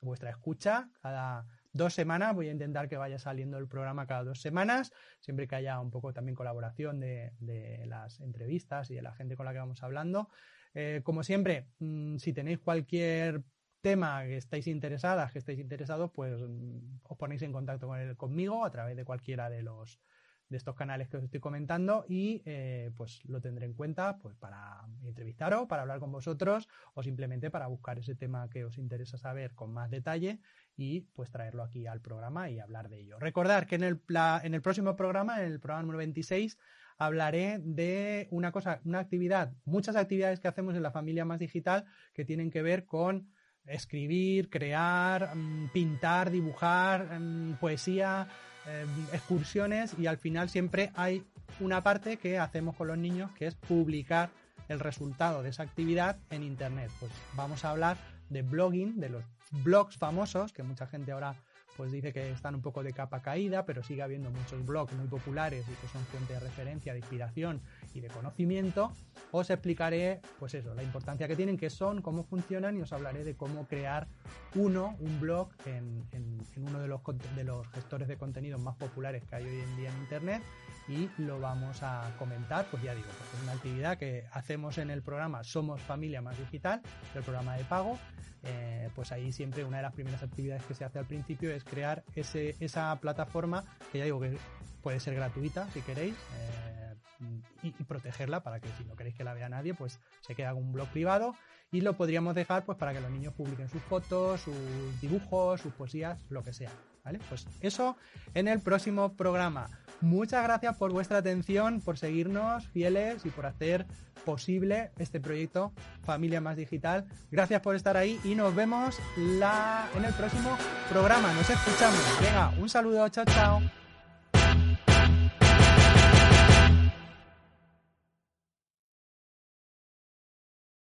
vuestra escucha cada dos semanas. Voy a intentar que vaya saliendo el programa cada dos semanas, siempre que haya un poco también colaboración de, de las entrevistas y de la gente con la que vamos hablando. Eh, como siempre, mm, si tenéis cualquier tema que estáis interesadas, que estáis interesados, pues mm, os ponéis en contacto con conmigo a través de cualquiera de los de estos canales que os estoy comentando y eh, pues lo tendré en cuenta pues para entrevistaros, para hablar con vosotros o simplemente para buscar ese tema que os interesa saber con más detalle y pues traerlo aquí al programa y hablar de ello. Recordar que en el, en el próximo programa, en el programa número 26, hablaré de una cosa, una actividad, muchas actividades que hacemos en la familia más digital que tienen que ver con escribir, crear, mm, pintar, dibujar, mm, poesía, em, excursiones y al final siempre hay una parte que hacemos con los niños que es publicar el resultado de esa actividad en internet. Pues vamos a hablar de blogging, de los blogs famosos que mucha gente ahora pues dice que están un poco de capa caída, pero sigue habiendo muchos blogs muy populares y que son fuente de referencia, de inspiración y de conocimiento. Os explicaré, pues eso, la importancia que tienen, qué son, cómo funcionan y os hablaré de cómo crear uno, un blog en, uno de los, de los gestores de contenidos más populares que hay hoy en día en Internet y lo vamos a comentar, pues ya digo, es una actividad que hacemos en el programa Somos Familia Más Digital, el programa de pago, eh, pues ahí siempre una de las primeras actividades que se hace al principio es crear ese, esa plataforma, que ya digo que puede ser gratuita si queréis, eh, y, protegerla para que si no queréis que la vea nadie, pues se quede un blog privado y lo podríamos dejar pues para que los niños publiquen sus fotos, sus dibujos, sus poesías, lo que sea. ¿Vale? Pues eso en el próximo programa. Muchas gracias por vuestra atención, por seguirnos fieles y por hacer posible este proyecto Familia Más Digital. Gracias por estar ahí y nos vemos en el próximo programa. Nos escuchamos. Venga, un saludo, chao, chao.